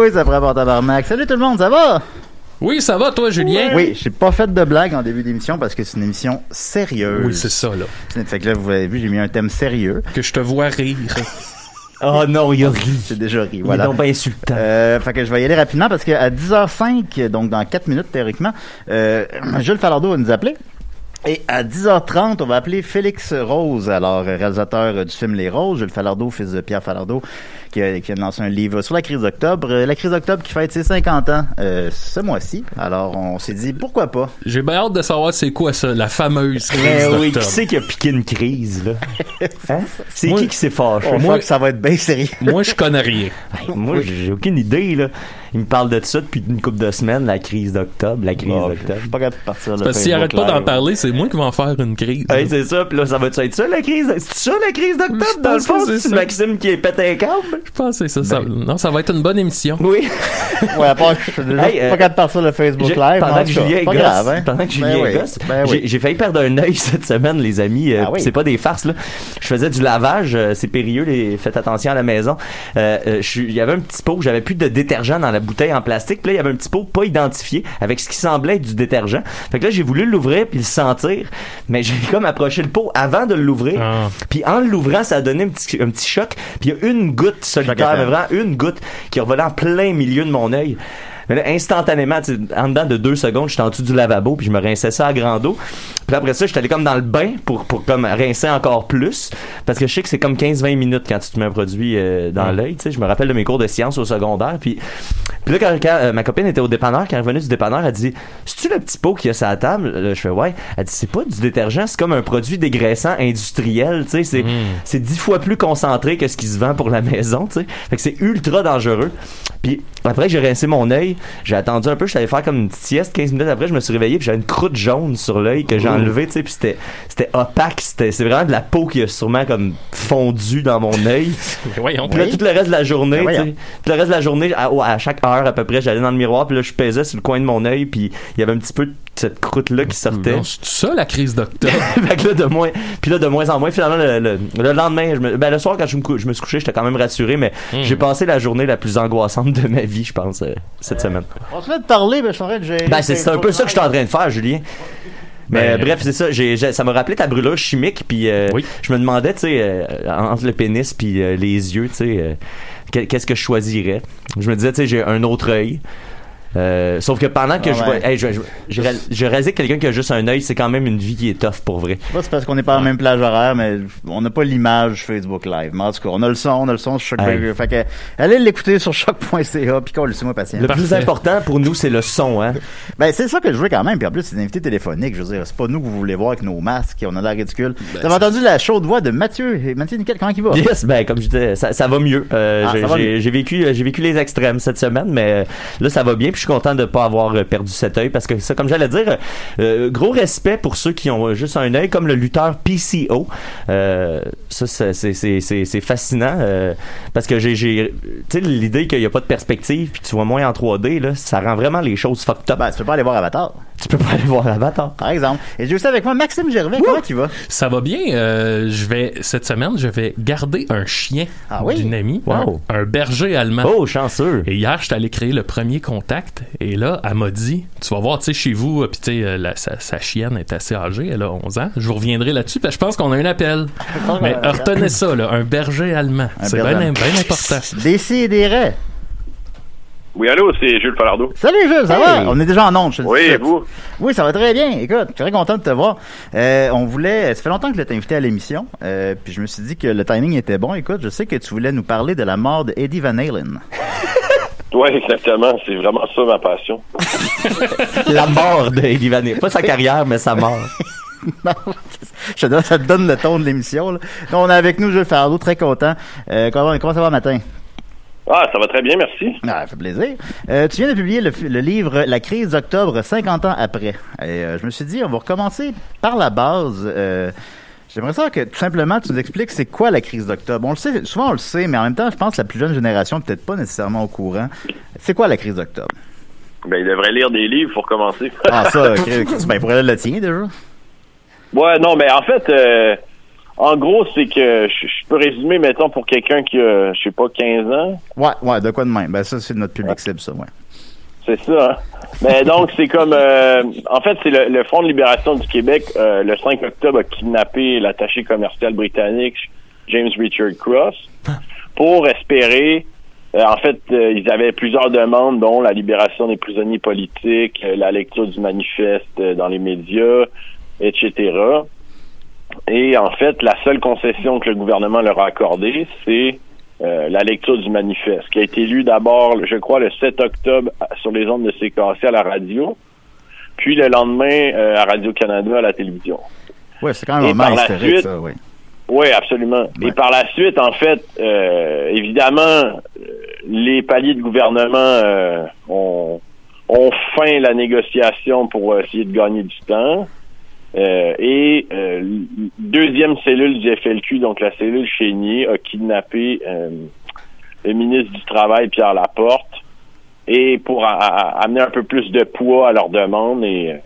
Oui, ça prend pas tabarnak. Salut tout le monde, ça va? Oui, ça va, toi, Julien? Oui, j'ai pas fait de blague en début d'émission parce que c'est une émission sérieuse. Oui, c'est ça, là. Fait que là, vous avez vu, j'ai mis un thème sérieux. Que je te vois rire. Oh non, il a ri. J'ai déjà ri, voilà. donc bien insultant. Euh, fait que je vais y aller rapidement parce qu'à 10h05, donc dans 4 minutes théoriquement, euh, Jules Falardeau va nous appeler. Et à 10h30, on va appeler Félix Rose, alors réalisateur du film Les Roses, Jules Falardeau, fils de Pierre Falardeau, qui, a, qui de lancer un livre sur la crise d'octobre. Euh, La crise d'octobre qui fête ses 50 ans euh, ce mois-ci. Alors on s'est dit, pourquoi pas? J'ai bien hâte de savoir c'est quoi ça, la fameuse crise Mais oui, d'octobre. qui c'est qui a piqué une crise, là? Hein? C'est Moi- qui qui s'est fâché? On voit que ça va être bien sérieux. Moi, je connais rien. Moi, j'ai aucune idée, là. Il me parle de ça depuis une couple de semaines, la crise d'octobre, la crise Bon, d'octobre. je suis pas capable de partir Parce que s'il arrête pas d'en parler, c'est moi qui vais en faire une crise. Hey, c'est ça, puis là, ça va être ça la crise? C'est ça la crise d'octobre, dans le que fond? c'est. Maxime qui est pété un câble? Je pense que c'est ça, ça- Non, ça va être une bonne émission. Oui. Ouais, à part que je suis déjà Hey, euh, pas capable de partir le Facebook J'ai- Live. pendant en que cas, Julien gosse, grave, hein? pendant que Ben Julien oui, gosse, ben j'ai oui. j'ai failli perdre un œil cette semaine, les amis. Euh, Ah oui. C'est pas des farces là. Je faisais du lavage, euh, c'est périlleux. Les... Faites attention à la maison. Euh, euh, je suis- Il y avait un petit pot, j'avais plus de détergent dans la bouteille en plastique. Puis là, il y avait un petit pot pas identifié avec ce qui semblait être du détergent. Fait que là, j'ai voulu l'ouvrir puis le sentir, mais j'ai comme approché le pot avant de l'ouvrir. Ah. Puis en l'ouvrant, ça a donné un petit, un petit choc. Puis il y a une goutte solitaire, mais vraiment une goutte qui est revolée en plein milieu de mon œil. Mais là, instantanément, en dedans de deux secondes, j'étais en dessous du lavabo, puis je me rinçais ça à grand eau. Puis après ça, j'étais allé comme dans le bain pour, pour comme rincer encore plus. Parce que je sais que c'est comme 15-20 minutes quand tu te mets un produit euh, dans l'œil. Tu sais, je me rappelle de mes cours de sciences au secondaire. Puis, puis là, quand, quand, euh, ma copine était au dépanneur, quand elle est revenue du dépanneur, elle dit C'est-tu le petit pot qu'il y a sur la table? Là, Je fais Ouais. Elle dit C'est pas du détergent, c'est comme un produit dégraissant industriel. Tu sais, c'est c'est dix fois plus concentré que ce qui se vend pour la maison. Tu sais, fait que c'est ultra dangereux. Puis après, j'ai rincé mon œil. J'ai attendu un peu, je suis allé faire comme une petite sieste. 15 minutes après, je me suis réveillé, puis j'avais une croûte jaune sur l'œil que j'ai enlevé, tu sais, puis c'était, c'était opaque. C'était, c'est vraiment de la peau qui a sûrement comme fondu dans mon œil. Voyons. Puis là, tout le reste de la journée, tu voyons. sais, tout le reste de la journée, à, à chaque heure à peu près, j'allais dans le miroir, puis là, je pesais sur le coin de mon œil, puis il y avait un petit peu de cette croûte-là qui sortait. Non, C'est ça, la crise d'octobre? fait que là, de moins, puis là, de moins en moins, finalement, le, le- le lendemain, je me, ben, le soir, quand je me, cou- je me suis couché, j'étais quand même rassuré, mais Hmm. j'ai passé la journée la plus angoissante de ma vie, je pense, euh, cette semaine. On se fait de parler, ben, je suis en train de gérer. Ben, c'est, c'est un peu ça que je suis en train de faire, Julien. Mais Ben, bref, c'est ça. J'ai, ça m'a rappelé ta brûlure chimique, puis euh, Oui. je me demandais, tu sais, euh, entre le pénis puis euh, les yeux, tu sais, euh, que- qu'est-ce que je choisirais? Je me disais, tu sais, j'ai un autre œil. Euh, sauf que pendant que Ah je ouais. vois, hey, je, je, je, réal- je réalisais que quelqu'un qui a juste un œil, c'est quand même une vie qui est tough pour vrai. C'est parce qu'on n'est pas à la même plage horaire, mais on n'a pas l'image Facebook Live. Mais en tout cas, on a le son, on a le son sur Choc Hey. Fait que, allez l'écouter sur choc.ca, puis qu'on le moi patient. Le plus important pour nous, c'est le son, hein. Ben, c'est ça que je veux quand même. Puis en plus, c'est des invités téléphoniques. Je veux dire, c'est pas nous que vous voulez voir avec nos masques. On a l'air ridicule. Ben, Vous avez entendu la chaude voix de Mathieu? Et Mathieu Nickel, comment il va? Yes, ben comme je disais, ça, ça va mieux. Euh, Ah, j'ai, mieux. j'ai vécu, j'ai vécu les extrêmes cette semaine, mais euh, là ça va bien. Puis je suis content de pas avoir euh, perdu cet œil parce que ça, comme j'allais dire, euh, gros respect pour ceux qui ont euh, juste un œil, comme le lutteur PCO. Euh, ça, c'est- fascinant euh, parce que j'ai, tu sais, l'idée qu'il n'y a pas de perspective puis tu vois moins en 3D, là, ça rend vraiment les choses fucked up. Ben, tu peux pas aller voir Avatar, tu peux pas aller voir Avatar. par exemple. Et j'ai aussi avec moi Maxime Gervais. Comment tu vas? Ça va bien. euh, je vais cette semaine, je vais garder un chien Ah oui? d'une amie, Wow. un, un berger allemand. Oh, chanceux. Et hier, j'étais allé créer le premier contact. Et là, elle m'a dit, tu vas voir, tu sais, chez vous, euh, puis tu sais, euh, la- sa, sa chienne est assez âgée, elle a 11 ans. Je vous reviendrai là-dessus, parce que je pense qu'on a un appel. Mais retenez ça, là, un berger allemand. C'est bien bien important. Des et des raies. Oui, allô, c'est Jules Falardeau. Salut Jules, ça Hey. va? On est déjà en onde, je te Oui, et vous? Oui, ça va très bien. Écoute, je suis très content de te voir. Euh, on voulait, ça fait longtemps que je t'ai invité à l'émission, euh, puis je me suis dit que le timing était bon. Écoute, je sais que tu voulais nous parler de la mort de Eddie Van Halen. Oui, exactement. C'est vraiment ça ma passion. La mort de Eddie Van Halen. Pas sa carrière, mais sa mort. Non, je te donne- ça te donne le ton de l'émission. on est avec nous, Jules Fardeau, très content. Euh, comment, comment ça va matin? Ah, ça va très bien, merci. Ah, ça fait plaisir. Euh, tu viens de publier le, le livre La crise d'octobre, 50 ans après. Et euh, je me suis dit, on va recommencer par la base. Euh, J'aimerais ça que tout simplement tu nous expliques c'est quoi la crise d'octobre. On le sait, souvent on le sait, mais en même temps, je pense que la plus jeune génération n'est peut-être pas nécessairement au courant. C'est quoi la crise d'octobre? Ben, il devrait lire des livres pour commencer. Ah, ça, ben, il pourrait le tien déjà. ouais, non, mais en fait, euh, en gros, c'est que je, je peux résumer, mettons, pour quelqu'un qui a, je sais pas, 15 ans. Ouais, ouais, de quoi de même? Ben, ça, c'est notre public cible, ça, ouais. C'est ça. Hein? Mais donc, c'est comme... euh, en fait, c'est le, le Front de libération du Québec, euh, le 5 octobre, a kidnappé l'attaché commercial britannique James Richard Cross pour espérer... euh, en fait, euh, ils avaient plusieurs demandes, dont la libération des prisonniers politiques, la lecture du manifeste dans les médias, etc. Et en fait, la seule concession que le gouvernement leur a accordée, c'est euh, la lecture du manifeste, qui a été lu d'abord, je crois, le 7 octobre sur les ondes de CKC à la radio, puis le lendemain euh, à Radio-Canada à la télévision. Ouais, c'est quand même un la suite- ça, oui. Oui, absolument. Ouais. Et par la suite, en fait, euh, évidemment, les paliers de gouvernement ont, ont feint la négociation pour essayer de gagner du temps. Euh, et euh, deuxième cellule du FLQ, donc la cellule Chénier, a kidnappé euh, le ministre du Travail, Pierre Laporte, et pour a- a- amener un peu plus de poids à leur demande. Et euh,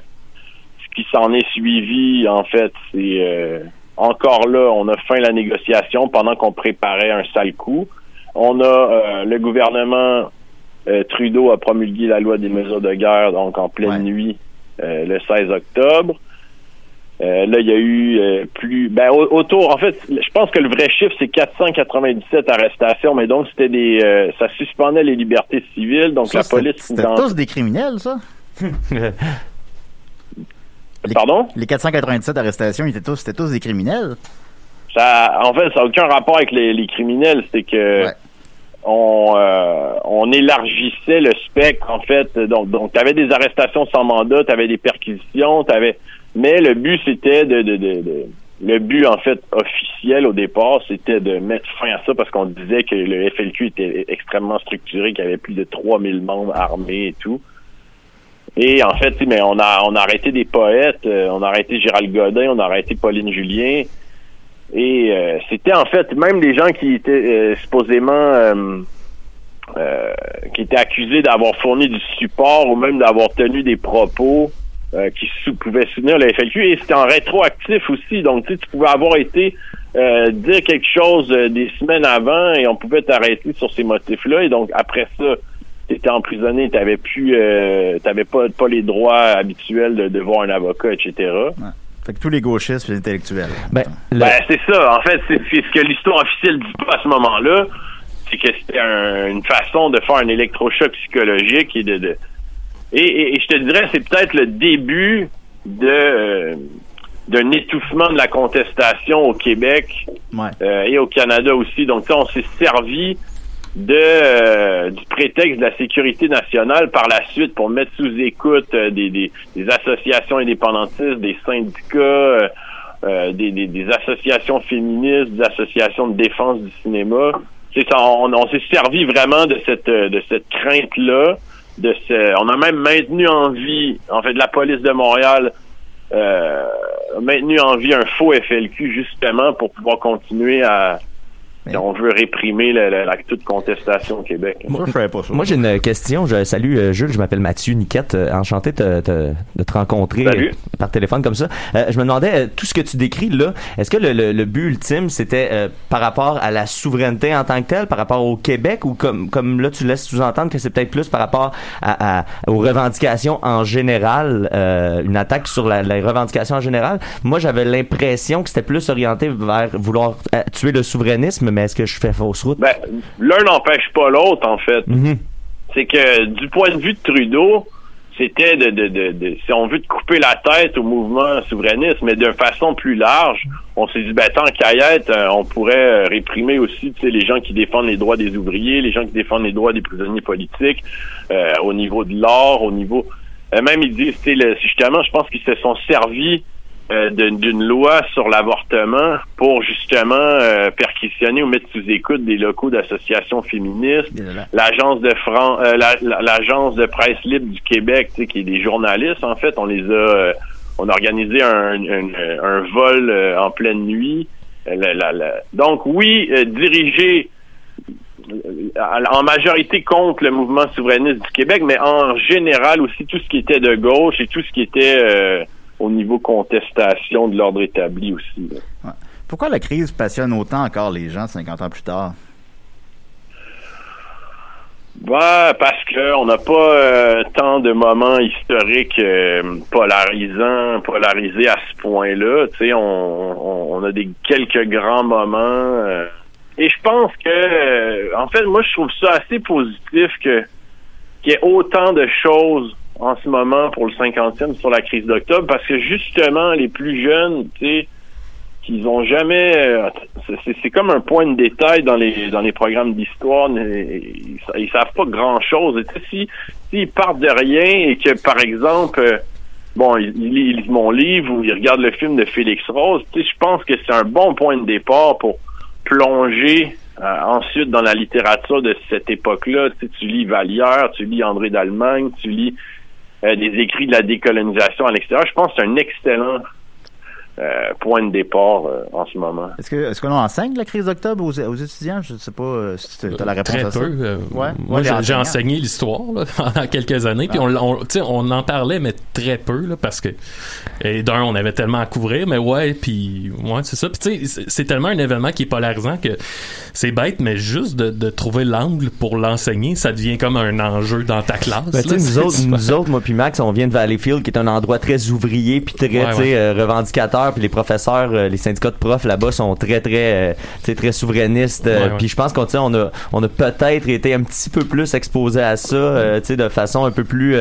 ce qui s'en est suivi, en fait, c'est euh, encore là, on a fin la négociation pendant qu'on préparait un sale coup. On a euh, le gouvernement euh, Trudeau a promulgué la loi des mesures de guerre, donc en pleine Ouais. nuit, euh, le 16 octobre. Euh, là, il y a eu euh, plus, ben au- autour. En fait, je pense que le vrai chiffre c'est 497 arrestations, mais donc c'était des, euh, ça suspendait les libertés civiles, donc Ça, la c'était- police. C'était dans- tous des criminels, ça? Les- Pardon? Les 497 arrestations, ils étaient tous, c'était tous des criminels? Ça, en fait, ça n'a aucun rapport avec les, les criminels. C'est que Ouais. on, euh, on élargissait le spectre, en fait. Donc, donc tu avais des arrestations sans mandat, tu avais des perquisitions, t'avais. Mais le but, c'était de, de, de, de- Le but, en fait, officiel au départ, c'était de mettre fin à ça parce qu'on disait que le FLQ était extrêmement structuré, qu'il y avait plus de 3000 membres armés et tout. Et en fait, mais on a, on a arrêté des poètes, euh, on a arrêté Gérald Godin, on a arrêté Pauline Julien. Et euh, c'était en fait même des gens qui étaient euh, supposément euh, euh, qui étaient accusés d'avoir fourni du support ou même d'avoir tenu des propos euh, qui sou- pouvaient soutenir le FLQ et c'était en rétroactif aussi. Donc tu sais, tu pouvais avoir été euh, dire quelque chose euh, des semaines avant et on pouvait t'arrêter sur ces motifs-là. Et donc après ça, t'étais emprisonné, t'avais plus euh, t'avais pas, pas les droits habituels de, de voir un avocat, etc. Fait que tous les gauchistes, les intellectuels. Ben, le- Ben, c'est ça. En fait, c'est c'est ce que l'histoire officielle dit pas à ce moment-là. C'est que c'était un- une façon de faire un électrochoc psychologique et de. de- et, et- et je te dirais, c'est peut-être le début de euh, d'un étouffement de la contestation au Québec Ouais. euh, et au Canada aussi. Donc, sais, on s'est servi de euh, du prétexte de la sécurité nationale par la suite pour mettre sous écoute euh, des, des, des associations indépendantistes, des syndicats, euh, des, des, des associations féministes, des associations de défense du cinéma. C'est ça, on, on s'est servi vraiment de cette de cette crainte là de ce. On a même maintenu en vie, en fait, la police de Montréal euh, a maintenu en vie un faux FLQ justement pour pouvoir continuer à. On veut réprimer la, la- la- toute contestation au Québec. Ça, je savais pas ça. Moi, j'ai une question. Je salue euh, Jules, je m'appelle Mathieu Niquette. Euh, enchanté de, te- de te rencontrer Salut. euh, par téléphone comme ça. Euh, je me demandais, euh, tout ce que tu décris là, est-ce que le, le- le but ultime, c'était euh, par rapport à la souveraineté en tant que telle, par rapport au Québec, ou comme, comme là, tu laisses sous-entendre que c'est peut-être plus par rapport à, à- aux revendications en général, euh, une attaque sur la, les revendications en général? Moi, j'avais l'impression que c'était plus orienté vers vouloir euh, tuer le souverainisme, mais est-ce que je fais fausse route? Ben, l'un n'empêche pas l'autre, en fait. Mhm. C'est que du point de vue de Trudeau, c'était de, de, de, de- si on veut de couper la tête au mouvement souverainiste, mais d'une façon plus large, on s'est dit, ben, tant qu'à y être, euh, on pourrait euh, réprimer aussi, tu sais, les gens qui défendent les droits des ouvriers, les gens qui défendent les droits des prisonniers politiques, euh, au niveau de l'or, au niveau, euh, même ils disent, le- justement, je pense qu'ils se sont servis euh, d'une loi sur l'avortement pour justement perquisitionner ou mettre sous écoute des locaux d'associations féministes. L'agence de Fran euh, la- la- l'agence de presse libre du Québec, tu sais, qui est des journalistes en fait, on les a, euh, on a organisé un, un, un vol euh, en pleine nuit. La- la- la- Donc oui, dirigé en majorité contre le mouvement souverainiste du Québec, mais en général aussi tout ce qui était de gauche et tout ce qui était au niveau contestation de l'ordre établi aussi. Pourquoi la crise passionne autant encore les gens 50 ans plus tard? Ouais, parce que on n'a pas euh, tant de moments historiques euh, polarisants, polarisés à ce point-là. Tu sais, on, a des quelques grands moments. euh, et je pense que, en fait, moi, je trouve ça assez positif qu'il y ait autant de choses en ce moment pour le 50e sur la crise d'octobre, parce que justement, les plus jeunes, tu sais, qu'ils ont jamais euh, c'est- comme un point de détail dans les dans les programmes d'histoire ils, ils savent pas grand chose si s'ils partent de rien et que par exemple euh, bon ils, lisent mon livre ou ils regardent le film de Félix Rose je pense que c'est un bon point de départ pour plonger euh, ensuite dans la littérature de cette époque-là. Tu lis Vallière tu lis André d'Allemagne tu lis des écrits de la décolonisation à l'extérieur. Je pense que c'est un excellent euh, point de départ euh, en ce moment. Est-ce que est-ce qu'on enseigne la crise d'octobre aux, aux étudiants? Je ne sais pas euh, si tu as la réponse Très à ça. peu. euh, Ouais. Moi, Ouais, j'ai enseigné l'histoire pendant quelques années, puis on, on, on en parlait, mais très peu, là, parce que d'un, on avait tellement à couvrir, mais ouais, puis ouais, c'est ça. Puis tu sais, c'est- tellement un événement qui est polarisant que c'est bête, mais juste de, de trouver l'angle pour l'enseigner, ça devient comme un enjeu dans ta classe. Ben, tu là. sais, nous autres, super. nous autres, moi puis Max, on vient de Valleyfield, qui est un endroit très ouvrier puis très, Ouais, ouais. euh, Puis les professeurs, euh, les syndicats de profs là-bas sont très, très, euh, tu sais, très souverainistes. euh, Ouais, ouais. Puis je pense qu'on, on a, on a peut-être été un petit peu plus exposé à ça, euh, tu sais, de façon un peu plus,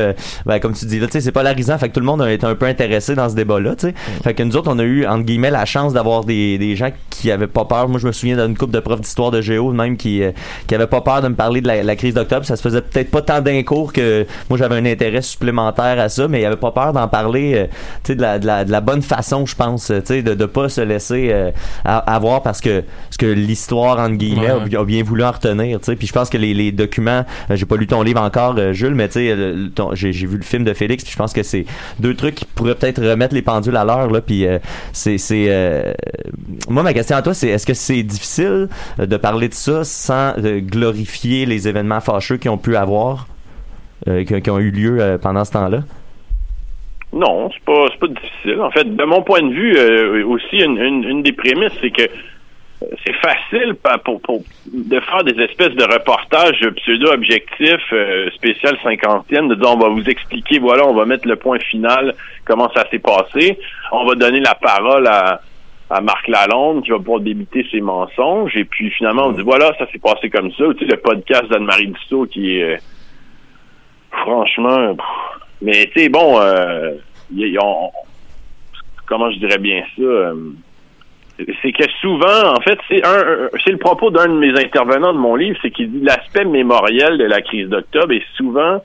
ben, comme tu dis là, tu sais, c'est polarisant. Fait que tout le monde a été un peu intéressé dans ce débat-là, tu sais. Fait que nous autres, on a eu entre guillemets la chance d'avoir des, des gens qui avaient pas peur. Moi, je me souviens d'une couple de profs d'histoire de géo même qui, qui avaient pas peur de me parler de la, la crise d'octobre. Ça se faisait peut-être pas tant d'un cours que moi j'avais un intérêt supplémentaire à ça, mais il avait pas peur d'en parler, tu sais, de la, de, la, de la bonne façon, je pense, euh, tu sais, de, de pas se laisser euh, avoir parce que ce que l'histoire entre guillemets Ouais, a- bien voulu en retenir, tu sais. Puis je pense que les, les documents, euh, j'ai pas lu ton livre encore, Jules, mais tu sais, j'ai vu le film de Félix, puis je pense que c'est deux trucs qui pourraient peut-être remettre les pendules à l'heure là. Puis euh, c'est moi ma question à toi, c'est est-ce que c'est difficile de parler de ça sans glorifier les événements fâcheux qui ont pu avoir, euh, qui, qui ont eu lieu euh, pendant ce temps-là? Non, c'est pas c'est pas difficile. En fait, de mon point de vue, euh, aussi une, une, une des prémices, c'est que euh, c'est facile pour, pour de faire des espèces de reportages pseudo-objectifs euh, spécial cinquantième, de dire on va vous expliquer, voilà, on va mettre le point final, comment ça s'est passé. On va donner la parole à, à Marc Lalonde qui va pouvoir débiter ses mensonges. Et puis finalement, on dit voilà, ça s'est passé comme ça. Tu sais, le podcast d'Anne-Marie Dussault qui est euh, franchement mais tu sais, bon, euh, y- y- on- comment je dirais bien ça? euh, c'est que souvent, en fait, c'est un, c'est le propos d'un de mes intervenants de mon livre, c'est qu'il dit l'aspect mémoriel de la crise d'octobre est souvent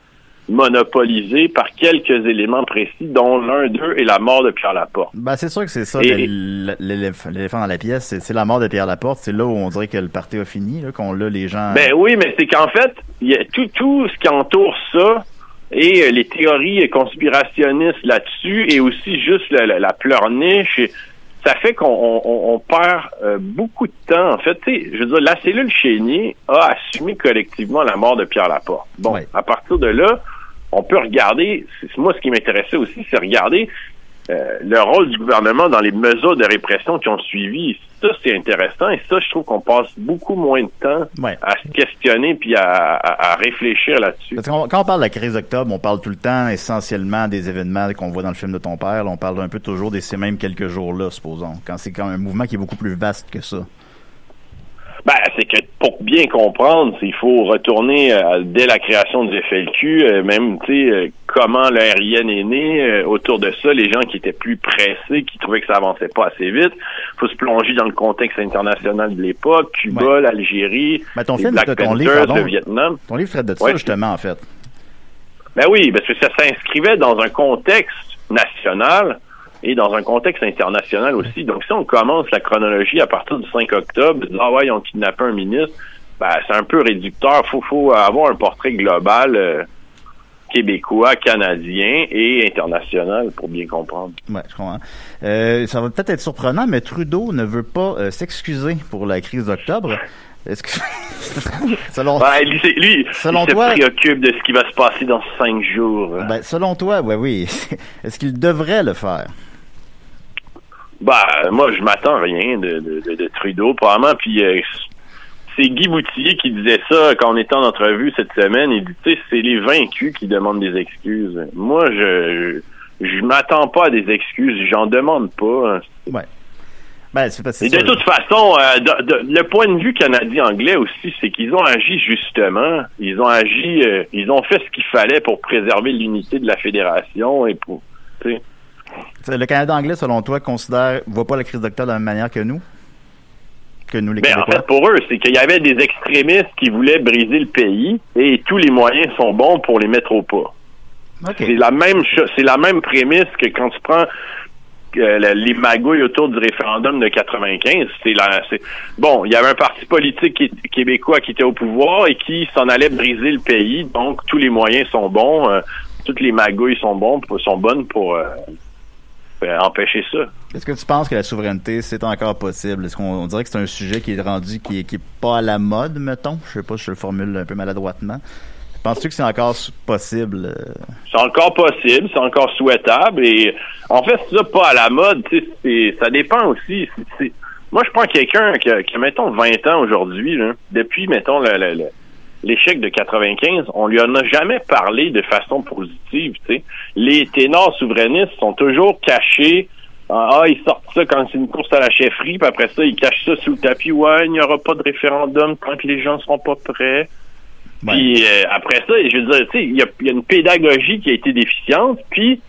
monopolisé par quelques éléments précis, dont l'un d'eux est la mort de Pierre Laporte. Ben, c'est sûr que c'est ça, l'éléphant dans la pièce, c'est- la mort de Pierre Laporte. C'est là où on dirait que le parti a fini, qu'on l'a les gens. Ben oui, mais c'est qu'en fait, y a tout, tout ce qui entoure ça, Et euh, les théories conspirationnistes là-dessus et aussi juste la, la, la pleurniche, et ça fait qu'on on, on perd euh, beaucoup de temps. En fait, tu sais, je veux dire, la cellule Chénier a assumé collectivement la mort de Pierre Laporte. Bon, à partir de là, on peut regarder, c'est- moi ce qui m'intéressait aussi, c'est regarder euh, le rôle du gouvernement dans les mesures de répression qui ont suivi. Ça, c'est intéressant et ça, je trouve qu'on passe beaucoup moins de temps Ouais. à se questionner puis à, à- à réfléchir là-dessus. Quand on parle de la crise d'octobre, on parle tout le temps essentiellement des événements qu'on voit dans le film de ton père. Là, on parle un peu toujours de ces mêmes quelques jours-là, supposons. Quand c'est quand un mouvement qui est beaucoup plus vaste que ça. Ben, c'est que pour bien comprendre, il faut retourner euh, dès la création du FLQ, euh, même, tu sais, euh, comment le RIN est né, autour de ça, les gens qui étaient plus pressés, qui trouvaient que ça avançait pas assez vite. faut se plonger dans le contexte international de l'époque, Cuba, Ouais. l'Algérie, Ben, ton les film, Black ton livre, pardon. le Vietnam. Ton livre traite de ça, Ouais. justement, en fait. Ben oui, parce que ça s'inscrivait dans un contexte national et dans un contexte international aussi. Donc, si on commence la chronologie à partir du 5 octobre, disant, ah ouais, ils ont kidnappé un ministre, ben, c'est un peu réducteur. Faut, faut avoir un portrait global euh, québécois, canadien et international pour bien comprendre. Ouais, je comprends. Euh, ça va peut-être être surprenant, mais Trudeau ne veut pas euh, s'excuser pour la crise d'octobre. Est-ce que... selon, Ouais, lui, Selon il se toi- préoccupe de ce qui va se passer dans cinq jours. ben, selon toi, ouais, oui. Est-ce qu'il devrait le faire? Bah, moi, je m'attends rien de, de, de- de Trudeau, probablement. Puis euh, c'est Guy Boutillier qui disait ça quand on était en entrevue cette semaine. Il dit, tu sais, c'est les vaincus qui demandent des excuses. Moi, je je m'attends pas à des excuses. J'en demande pas. Ouais. Ben, c'est Et de toute façon, euh, de- de- le point de vue canadien-anglais aussi, c'est qu'ils ont agi justement. Ils ont agi, euh, ils ont fait ce qu'il fallait pour préserver l'unité de la fédération et pour. tu sais. Le Canada anglais, selon toi, considère, voit pas la crise d'octobre de la même manière que nous? Que nous, les Ben, en fait, pour eux, c'est qu'il y avait des extrémistes qui voulaient briser le pays et tous les moyens sont bons pour les mettre au pas. C'est la même chose, c'est la même prémisse que quand tu prends euh, les magouilles autour du référendum de 95. C'est la, bon. Il y avait un parti politique qui- québécois qui était au pouvoir et qui s'en allait briser le pays. Donc tous les moyens sont bons, euh, toutes les magouilles sont bons, sont bonnes pour euh, empêcher ça. Est-ce que tu penses que la souveraineté, c'est encore possible? Est-ce qu'on on dirait que c'est un sujet qui est rendu, qui est, qui est pas à la mode, mettons? Je sais pas si je le formule un peu maladroitement. Penses-tu que c'est encore possible? euh? C'est encore possible, c'est encore souhaitable et en fait c'est pas à la mode, ça dépend aussi. moi je prends quelqu'un qui a, qui a, mettons 20 ans aujourd'hui, depuis mettons le- le- le- l'échec de 95, on lui en a jamais parlé de façon positive, tu sais. Les ténors souverainistes sont toujours cachés. Ah, ils sortent ça quand c'est une course à la chefferie, puis après ça, ils cachent ça sous le tapis. Ouais, il n'y aura pas de référendum tant que les gens seront pas prêts. Ouais. Puis euh, après ça, je veux dire, tu sais, il y a, il y a une pédagogie qui a été déficiente. Puis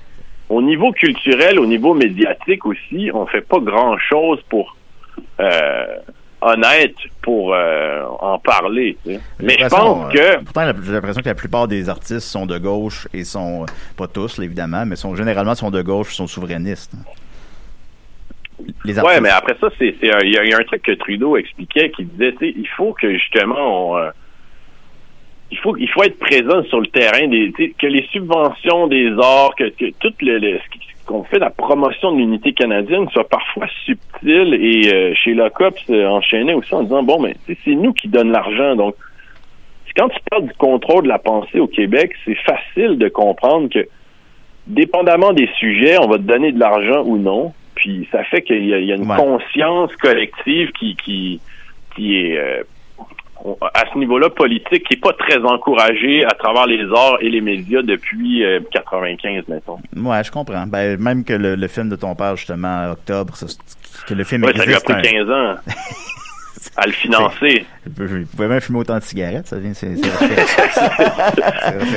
au niveau culturel, au niveau médiatique aussi, on fait pas grand chose pour euh, honnête pour euh, en parler. tu sais. J'ai Mais je pense euh, que Pourtant, j'ai l'impression que la plupart des artistes sont de gauche et sont, euh, pas tous, évidemment, mais sont généralement sont de gauche, sont souverainistes. Les artistes. Ouais, mais après ça, c'est il y, a- il y a un truc que Trudeau expliquait qui disait, il faut que justement on, euh, il faut il faut être présent sur le terrain des que les subventions des arts, que, que tout le, le- qu'on fait la promotion de l'unité canadienne soit parfois subtile et euh, chez Locop c'est enchaîné aussi en disant bon mais c'est nous qui donne l'argent donc quand tu parles du contrôle de la pensée au Québec, c'est facile de comprendre que dépendamment des sujets, on va te donner de l'argent ou non. Puis ça fait qu'il y, a- il y a une Ouais. conscience collective qui qui qui est euh, à ce niveau-là politique qui est pas très encouragée à travers les arts et les médias depuis euh, 95 mettons. Ouais, je comprends. Ben, même que le, le film de ton père, justement, Octobre, ça, que le film Ouais, ça lui a existe. pris un- 15 ans à le financer. Vous pouvez même fumer autant de cigarettes, ça vient, c'est,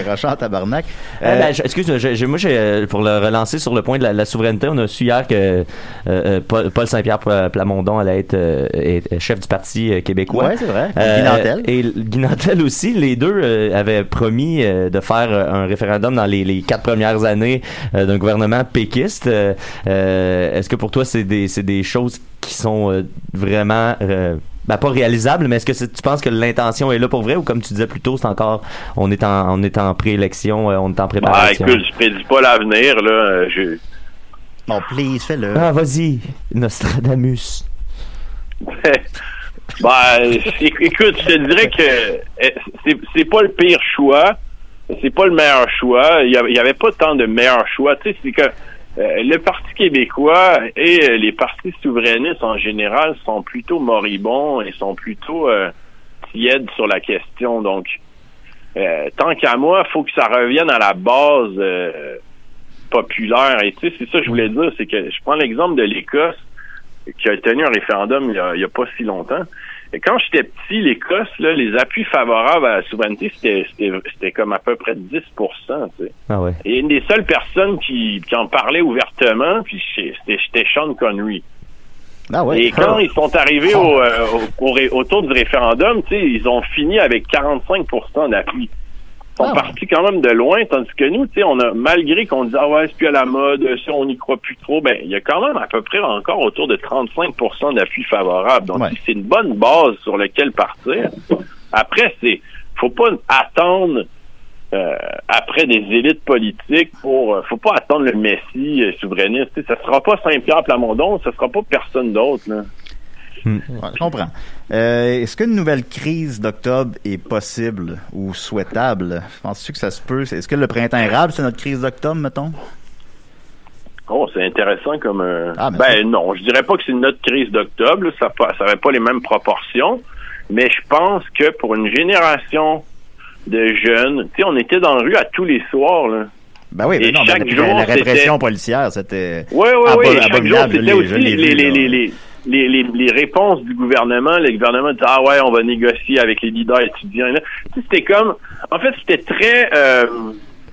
rochant en tabarnak. Eh Euh, ben, je- excuse-moi, moi, euh, pour le relancer sur le point de la, la souveraineté, on a su hier que euh, euh, Paul, Paul Saint-Pierre Pla- Plamondon allait être euh, chef du Parti euh, québécois. Ouais, c'est vrai. Euh. Et Guy Nantel aussi, les deux euh, avaient promis euh, de faire euh, un référendum dans les, les quatre premières années euh, d'un gouvernement péquiste. Euh, euh, Est-ce que pour toi, c'est des, choses qui sont euh, vraiment euh, ben, pas réalisable, mais est-ce que tu penses que l'intention est là pour vrai ou comme tu disais plus tôt, c'est encore, on est en, on est en préélection, euh, on est en Ah, préparation? écoute, je prédis pas l'avenir, là. Je... Bon, please, fais-le. Ah, vas-y, Nostradamus. bah, éc- écoute, je te dirais que c'est, c'est pas le pire choix. C'est pas le meilleur choix. Il y avait, il y avait pas tant de meilleurs choix. Tu sais, c'est que euh, le Parti québécois et euh, les partis souverainistes en général sont plutôt moribonds et sont plutôt euh, tièdes sur la question. Donc, tant qu'à moi, faut que ça revienne à la base populaire. Et tu sais, c'est ça que je voulais dire, c'est que je prends l'exemple de l'Écosse qui a tenu un référendum il y a, il y a pas si longtemps. Quand j'étais petit, l'Écosse, là, les appuis favorables à la souveraineté, c'était, c'était, c'était comme à peu près 10 tu sais. Ah ouais. Et une des seules personnes qui, qui en parlait ouvertement, puis c'était, Sean Connery. Ah ouais. Et quand ils sont arrivés au, euh, au, au ré- autour du référendum, tu sais, ils ont fini avec 45% d'appui. Sont Ah partis quand même de loin, tandis que nous, tu sais, on a, malgré qu'on disait, ah ouais, c'est plus à la mode, ça, on n'y croit plus trop, ben, il y a quand même à peu près encore autour de 35% d'appui favorable. Donc, Ouais. c'est une bonne base sur laquelle partir. Après, c'est, faut pas attendre, euh, après des élites politiques pour, euh, faut pas attendre le Messie euh, souverainiste. Tu sais, ça sera pas Saint-Pierre Plamondon, ça sera pas personne d'autre, là. Ouais, je comprends. Euh, Est-ce qu'une nouvelle crise d'octobre est possible ou souhaitable? Penses-tu que ça se peut? Est-ce que le printemps érable, c'est notre crise d'octobre, mettons? Oh, c'est intéressant comme. euh, Ah, mais ben non, je dirais pas que c'est notre crise d'octobre, ça pas, ça avait pas les mêmes proportions, mais je pense que pour une génération de jeunes, tu sais, on était dans la rue à tous les soirs, là. Ben oui, mais Et non, mais chaque la, jour, la répression policière, c'était... Oui, oui, oui. Chaque jour, c'était aussi les, les, les, les, les, les, les réponses du gouvernement. Le gouvernement dit Ah ouais, on va négocier avec les leaders étudiants. C'était comme. En fait, c'était très. euh,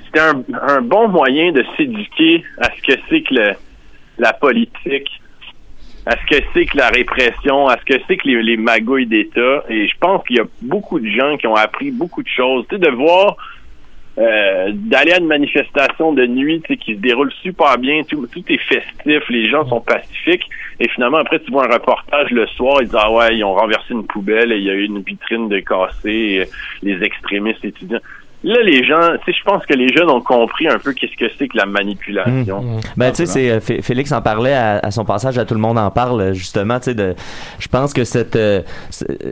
c'était un, un bon moyen de s'éduquer à ce que c'est que le, la politique, à ce que c'est que la répression, à ce que c'est que les, les magouilles d'État. Et je pense qu'il y a beaucoup de gens qui ont appris beaucoup de choses. Tu sais, de voir euh, d'aller à une manifestation de nuit qui se déroule super bien, tout, est festif, les gens sont pacifiques, et finalement après tu vois un reportage le soir, ils disent ah ouais ils ont renversé une poubelle il y a eu une vitrine de cassée, euh, les extrémistes étudiants. Là les gens, tu sais, je pense que les jeunes ont compris un peu qu'est-ce que c'est que la manipulation. Ben, tu sais, c'est, euh, Fé- Félix en parlait à, à son passage à Tout le monde en parle, justement, tu sais, de, je pense que cette, euh,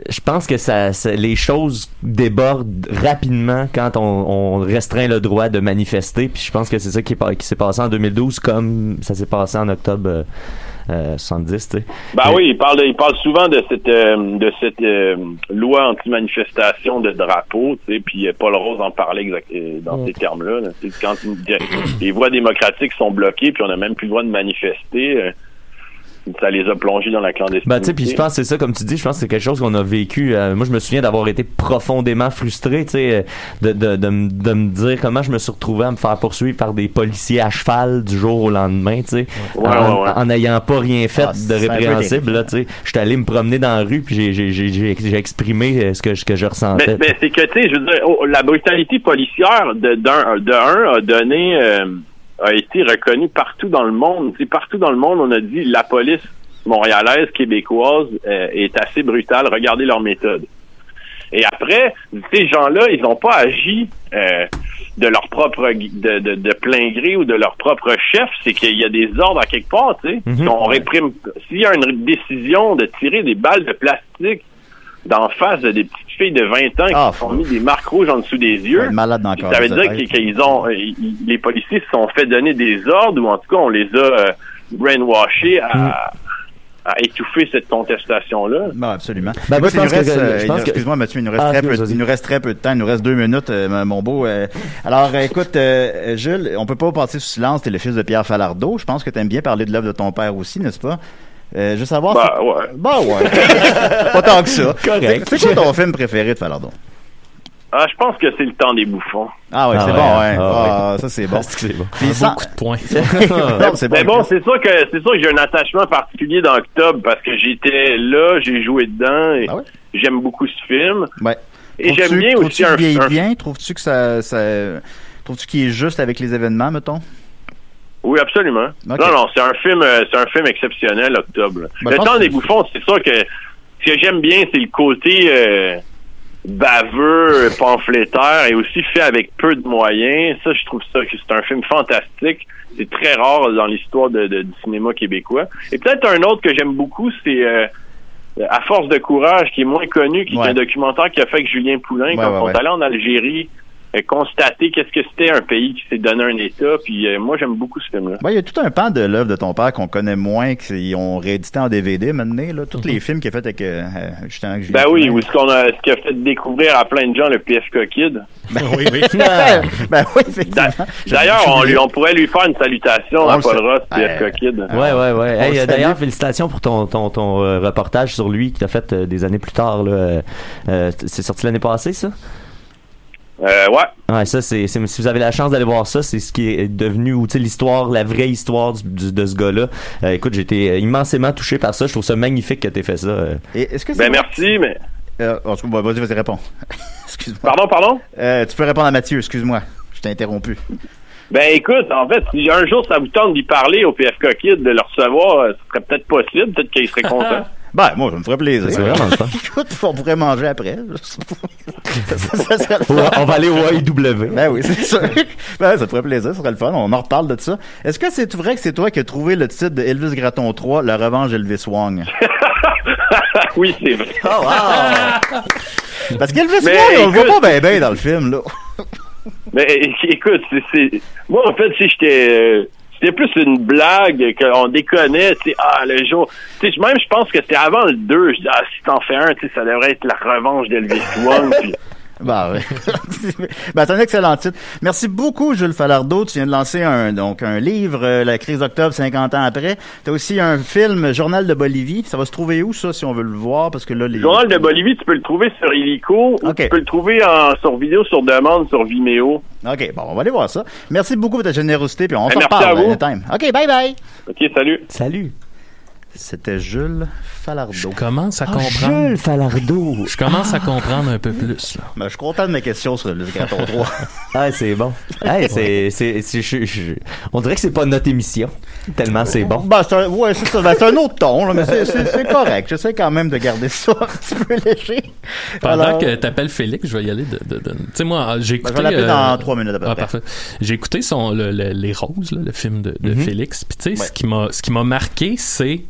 je pense que ça, ça- les choses débordent rapidement quand on, on restreint le droit de manifester, puis je pense que c'est ça qui, est pas- qui s'est passé en 2012 comme ça s'est passé en octobre euh, 70, tu sais. Ben oui, il parle, de- il parle souvent de cette euh, de cette euh, loi anti-manifestation de drapeau, tu sais, puis euh, Paul Rose en parlait exact, euh, dans ces termes-là. là. Quand il dit- les voies démocratiques sont bloquées, puis on n'a même plus le droit de manifester, euh, ça les a plongés dans la clandestinité. Ben, tu sais, puis je pense que c'est ça, comme tu dis, je pense que c'est quelque chose qu'on a vécu. euh, moi, je me souviens d'avoir été profondément frustré, tu sais, euh, de, de, de, me- de me dire comment je me suis retrouvé à me faire poursuivre par des policiers à cheval du jour au lendemain, tu sais, Ouais, en ouais, ouais. en n'ayant pas rien fait Ah, de répréhensible, là, tu sais. J'étais allé me promener dans la rue, puis j'ai- j'ai- j'ai j'ai- j'ai exprimé euh, ce que, ce que je ressentais. Mais, mais c'est que, tu sais, je veux dire, oh, la brutalité policière de, d'un, de un a donné, euh, a été reconnue partout dans le monde. Partout dans le monde, on a dit la police montréalaise, québécoise euh, est assez brutale. Regardez leur méthode. Et après, ces gens-là, ils n'ont pas agi euh, de leur propre de, de plein gré ou de leur propre chef. C'est qu'il y a des ordres à quelque part, tu sais. Mhm. On réprime. S'il y a une décision de tirer des balles de plastique d'en face de des petites filles de 20 ans qui Ah, se sont mis des marques rouges en dessous des yeux, malade dans le corps ça veut dire qu'ils ont, euh, les policiers se sont fait donner des ordres ou en tout cas on les a euh, brainwashés à, à étouffer cette contestation-là. Bon, absolument. Ben, moi, je pense reste, que- euh, que- Excuse-moi, Mathieu, il nous reste, Ah, très peu, il nous reste très peu de temps. Il nous reste deux minutes, euh, mon beau. euh. alors, écoute, euh, Jules, on peut pas passer sous silence. T'es le fils de Pierre Falardeau. Je pense que t'aimes bien parler de l'œuvre de ton père aussi, n'est-ce pas? Euh, je veux savoir. Bah si- ouais. Bah ouais. pas tant que ça. Correct. C'est quoi ton film préféré de Falardeau? Ah, je pense que c'est le temps des bouffons. Ah ouais, Ah c'est ouais, bon, ah ouais. ouais. Ah, ça c'est bon. C'est que c'est bon. Puis sans- coup de poing. Non, c'est Mais bon. bon, c'est sûr que c'est sûr que j'ai un attachement particulier dans Octobre parce que j'étais là, j'ai joué dedans et Ah ouais? j'aime beaucoup ce film. Ouais. Et Trouves-tu- j'aime bien trouves-tu aussi un, un- bien? Trouves-tu que ça, ça trouves-tu qu'il est juste avec les événements, mettons? Oui, absolument. Non, non, c'est un film, euh, c'est un film exceptionnel, Octobre. Ben, je le temps que- des bouffons, c'est sûr que ce que j'aime bien, c'est le côté euh, baveux, pamphlétaire et aussi fait avec peu de moyens. Ça, je trouve ça que c'est un film fantastique. C'est très rare dans l'histoire de, de- du cinéma québécois. Et peut-être un autre que j'aime beaucoup, c'est euh, À force de courage, qui est moins connu, qui Ouais. est un documentaire qu'il a fait avec Julien Poulain Ouais, quand ouais, on est allé en Algérie. Euh, constater qu'est-ce que c'était un pays qui s'est donné un État, puis euh, moi j'aime beaucoup ce film-là. Ouais, il y a tout un pan de l'œuvre de ton père qu'on connaît moins, qu'ils ont réédité en DVD maintenant, là. Tous les films qu'il a fait avec, euh, euh, justement, avec Ben oui, ou ce qu'on a, ce qui a fait découvrir à plein de gens le PFK Kid. Ben oui, oui. ben oui, effectivement. D'ailleurs, on, lui, on pourrait lui faire une salutation On à le Paul. Ross, Ouais. PFK Kid. Ouais, ouais, ouais. Hey, euh, D'ailleurs, félicitations pour ton, ton, ton euh, reportage sur lui que tu as fait euh, des années plus tard. Là. Euh, euh, c'est sorti l'année passée, ça? Euh, ouais. Ouais, ça, c'est, si vous avez la chance d'aller voir ça, c'est ce qui est devenu, ou tu sais, l'histoire, la vraie histoire du- du- de ce gars-là. Euh, écoute, j'ai été euh, immensément touché par ça. Je trouve ça magnifique que tu fait ça. euh. Et est-ce que c'est Ben merci, mais. Euh, en tout cas, vas-y, vas-y, réponds. excuse-moi. Pardon, pardon? Euh, tu peux répondre à Mathieu, excuse-moi. Je t'ai interrompu. Ben écoute, en fait, si un jour ça vous tente d'y parler au PFK Kid, de le recevoir, ce serait peut-être possible, peut-être qu'il serait content. Ben, moi, ça me ferait plaisir. C'est vraiment le fun. Écoute, on pourrait manger après. ça, ça serait le Ouais, fun. on va aller au AEW. Ben oui, c'est sûr. Ben, ça ferait plaisir, ça serait le fun. On en reparle de ça. Est-ce que c'est vrai que c'est toi qui as trouvé le titre de Elvis Gratton 3, La revanche d'Elvis Wong? oui, c'est vrai. Oh, wow! Parce qu'Elvis Wong, on le voit pas bien bien dans le film, là. Mais écoute, c'est, c'est- moi en fait, si j'étais euh, c'était plus une blague qu'on déconnait, tu sais, ah le jour, tu sais, même je pense que c'était avant le 2, je dis ah si t'en fais un, tu sais, ça devrait être la revanche d'Elvis Wong. Ben, oui. ben, c'est un excellent titre. Merci beaucoup, Jules Falardeau. Tu viens de lancer un, donc, un livre, euh, La crise d'octobre, 50 ans après. Tu as aussi un film, Journal de Bolivie. Ça va se trouver où, ça, si on veut le voir? Parce que là, les... Le journal de Bolivie, tu peux le trouver sur Illico ou Ok. tu peux le trouver en sur vidéo sur demande sur Vimeo. OK, bon, on va aller voir ça. Merci beaucoup pour ta générosité, puis on Ben, s'en merci reparle à vous. anytime. OK, bye bye. OK, salut. Salut. C'était Jules Falardeau. Je commence à Ah, comprendre. Jules Falardeau. Je commence à comprendre un peu plus. Là. Ben, je suis content de mes questions sur le Graton 3. Ah, c'est bon. Hey, c'est, c'est, c'est- je- je- on dirait que c'est pas notre émission. Tellement c'est bon. Ben, c'est un, ouais, c'est ça. Ben, c'est un autre ton, là, mais c'est, c'est, c'est correct. J'essaie quand même de garder ça un petit peu léger. Pendant Alors- que t'appelles Félix, je vais y aller de. de, de- Tu sais, moi, j'ai Ben, je écouté. vais l'appeler euh, dans trois minutes à peu Ah, près. parfait. J'ai écouté son, le, le- Les Roses, là, le film de, de Mhm. Félix. Puis, tu sais, Ouais. ce qui m'a ce qui m'a marqué, c'est.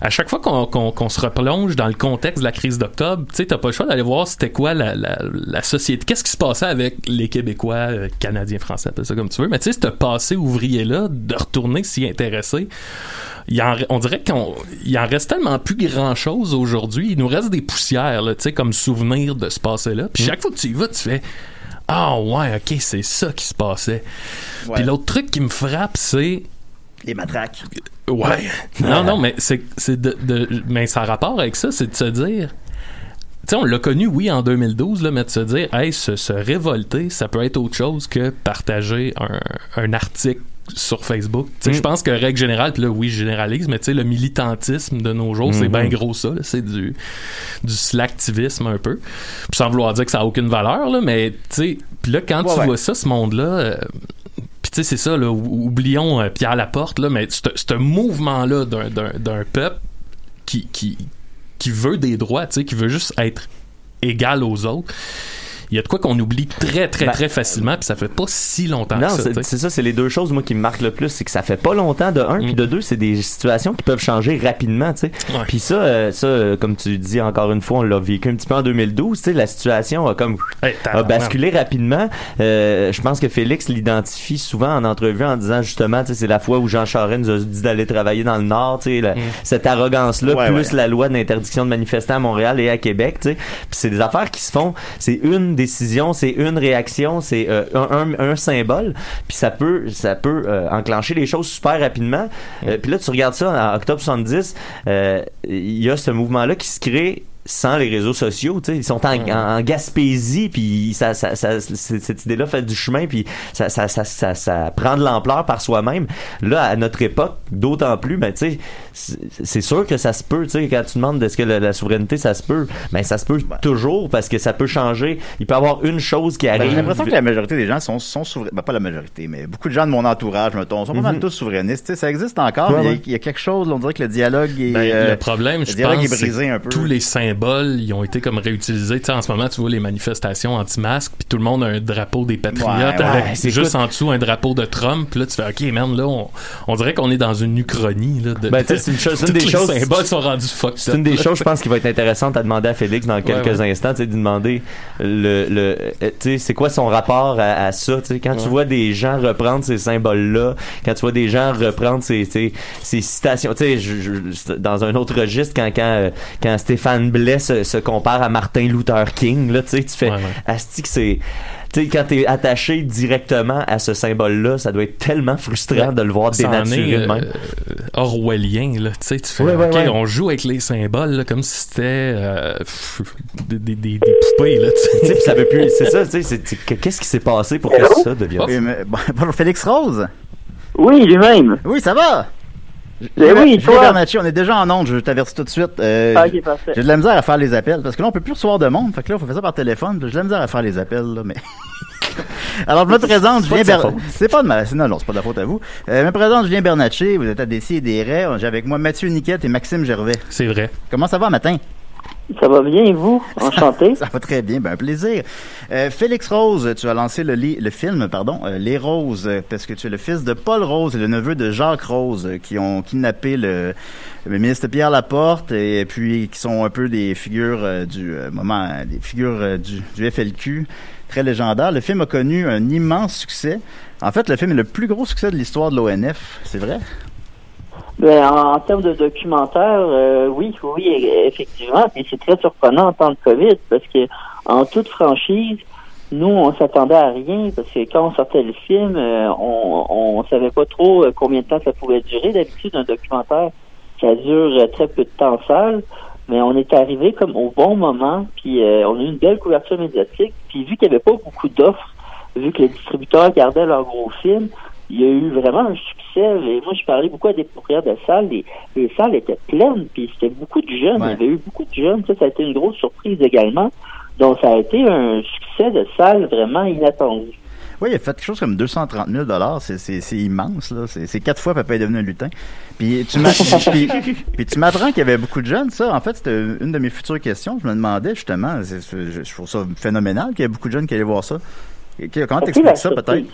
À chaque fois qu'on se replonge dans le contexte de la crise d'octobre, tu sais, t'as pas le choix d'aller voir c'était quoi la, la, la société. Qu'est-ce qui se passait avec les Québécois, euh, Canadiens, Français, appelle ça comme tu veux. Mais tu sais, ce passé ouvrier-là, de retourner s'y intéresser, il en, on dirait qu'il en reste tellement plus grand chose aujourd'hui. Il nous reste des poussières, tu sais, comme souvenir de ce passé-là. Puis chaque fois que tu y vas, tu fais Ah ouais, ok, c'est ça qui se passait. Ouais. Puis l'autre truc qui me frappe, c'est Les matraques. Ouais. Non, non, mais c'est c'est de, de- mais ça a rapport avec ça, c'est de se dire. Tu sais, on l'a connu, oui, en 2012, là, mais de se dire, hey, se, se révolter, ça peut être autre chose que partager un, un article sur Facebook. Tu sais, Mm. je pense que règle générale, puis là, oui, je généralise, mais tu sais, le militantisme de nos jours, c'est Mhm. bien gros ça. C'est du, du slacktivisme un peu. Puis sans vouloir dire que ça a aucune valeur, là, mais tu sais, puis là, quand Ouais, tu ouais. vois ça, ce monde-là, euh, tu sais, c'est ça, là, ou- oublions euh, Pierre Laporte, là, mais ce mouvement-là d'un- peuple qui, veut des droits, tu qui veut juste être égal aux autres, il y a de quoi qu'on oublie très, très, Ben, très facilement, puis ça fait pas si longtemps Non, que ça. c'est ça, c'est les deux choses moi qui me marquent le plus, c'est que ça fait pas longtemps de un, Mm. puis de deux, c'est des situations qui peuvent changer rapidement, tu sais. Ouais. Puis ça, euh, ça, euh, comme tu dis encore une fois, on l'a vécu un petit peu en 2012, tu sais, la situation a comme Hey, a basculé rapidement. Euh, je pense que Félix l'identifie souvent en entrevue en disant justement, tu sais, c'est la fois où Jean Charest nous a dit d'aller travailler dans le Nord, tu sais, la- cette arrogance-là, Ouais, plus ouais. la loi d'interdiction de manifester à Montréal et à Québec, tu sais. Puis c'est des affaires qui se font, c'est une décision, c'est une réaction, c'est euh, un, un, un symbole, puis ça peut, ça peut euh, enclencher les choses super rapidement. Euh, puis là, tu regardes ça en octobre 70, euh, il y a ce mouvement-là qui se crée sans les réseaux sociaux, tu sais, ils sont en, en, en Gaspésie, puis ça, ça, ça, cette idée-là fait du chemin, puis ça, ça, ça, ça, ça prend de l'ampleur par soi-même. Là, à notre époque, d'autant plus, ben, tu sais, c'est sûr que ça se peut, tu sais, quand tu demandes est-ce que la, la souveraineté, ça se peut, ben, ça se peut toujours, parce que ça peut changer. Il peut y avoir une chose qui Ben, arrive. j'ai l'impression que la majorité des gens sont, sont souverains. Ben, pas la majorité, mais beaucoup de gens de mon entourage, mettons, sont pas mal Mhm. tous souverainistes. Tu sais, ça existe encore, Ouais, mais il y a- ouais. il y, a quelque chose, on dirait que le dialogue est. Ben, euh, le problème, le je dialogue pense, est brisé c'est un que peu. tous les symboles, ils ont été comme réutilisés. Tu sais, en ce moment, tu vois les manifestations anti-masques, puis tout le monde a un drapeau des patriotes Ouais, ouais, avec c'est juste écoute- en dessous un drapeau de Trump. Puis là, tu fais, OK, man, là, on, on dirait qu'on est dans une uchronie. Là, de, Ben, c'est une chose- des les choses- symboles sont rendus fucked C'est une des choses, je pense, qui va être intéressante à demander à Félix dans quelques ouais. instants, tu sais, de demander le, le, euh, tu sais, c'est quoi son rapport à, à ça, tu sais, quand tu vois des gens reprendre ces symboles-là, quand tu vois des gens reprendre ces, ces, ces citations, tu sais, dans un autre registre, quand, quand, euh, quand Stéphane Blais se, se compare à Martin Luther King, là, tu sais, tu fais, Ouais, ouais. c'est, tu sais, quand t'es attaché directement à ce symbole-là, ça doit être tellement frustrant de le voir dénaturé est de même. euh, orwellien là tu sais tu fais Ouais, ouais, ok ouais. on joue avec les symboles là, comme si c'était euh, des, des, des, poupées là tu sais, ça veut plus, c'est ça, tu sais, qu'est-ce qui s'est passé pour que Hello? ça devienne? Oui, mais- bon, bonjour Félix Rose. Oui, lui-même. Oui, ça va? Eh oui, Julien toi. Bernacchi, on est déjà en onde, je t'avertis tout de suite. Euh, Ah. J'ai de la misère à faire les appels, parce que là, on peut plus recevoir de monde. Fait que là, il faut faire ça par téléphone. J'ai de la misère à faire les appels, là, mais... Alors, je me présente, C'est pas Julien faute. C'est pas de ma... Non, non, c'est pas de la faute à vous. Euh, je me présente, Julien Bernacchi. Vous êtes à Décis et des. J'ai avec moi Mathieu Niquette et Maxime Gervais. c'est vrai Comment ça va, matin? Ça va bien, et vous? Enchanté. Ça va très bien, ben un plaisir. Euh, Félix Rose, tu as lancé le, film, pardon, euh, Les Roses, parce que tu es le fils de Paul Rose et le neveu de Jacques Rose, euh, qui ont kidnappé le, le ministre Pierre Laporte et puis qui sont un peu des figures euh, du euh, moment, des figures du, du FLQ, très légendaire. Le film a connu un immense succès. En fait, le film est le plus gros succès de l'histoire de l'ONF, c'est vrai? Ben, en, en termes de documentaire, euh, oui, oui, effectivement. Et c'est très surprenant en temps de COVID parce que, en toute franchise, nous, on s'attendait à rien parce que quand on sortait le film, euh, on, on savait pas trop euh, combien de temps ça pouvait durer. D'habitude, un documentaire, ça dure euh, très peu de temps salle. Mais on est arrivé comme au bon moment, puis euh, on a eu une belle couverture médiatique. Puis vu qu'il n'y avait pas beaucoup d'offres, vu que les distributeurs gardaient leurs gros films, il y a eu vraiment un succès. Et moi, je parlais beaucoup à des propriétaires de salles. Les, les salles étaient pleines, puis c'était beaucoup de jeunes. Ouais. Il y avait eu beaucoup de jeunes. Ça, ça a été une grosse surprise également. Donc, ça a été un succès de salle vraiment inattendu. Oui, il a fait quelque chose comme 230 000 c'est, immense, là. C'est, quatre fois Papa est devenu un lutin. Puis tu, m'apprends qu'il y avait beaucoup de jeunes, ça. En fait, c'était une de mes futures questions. Je me demandais, justement, je, trouve ça phénoménal qu'il y ait beaucoup de jeunes qui allaient voir ça. Comment t'expliques ça, peut-être?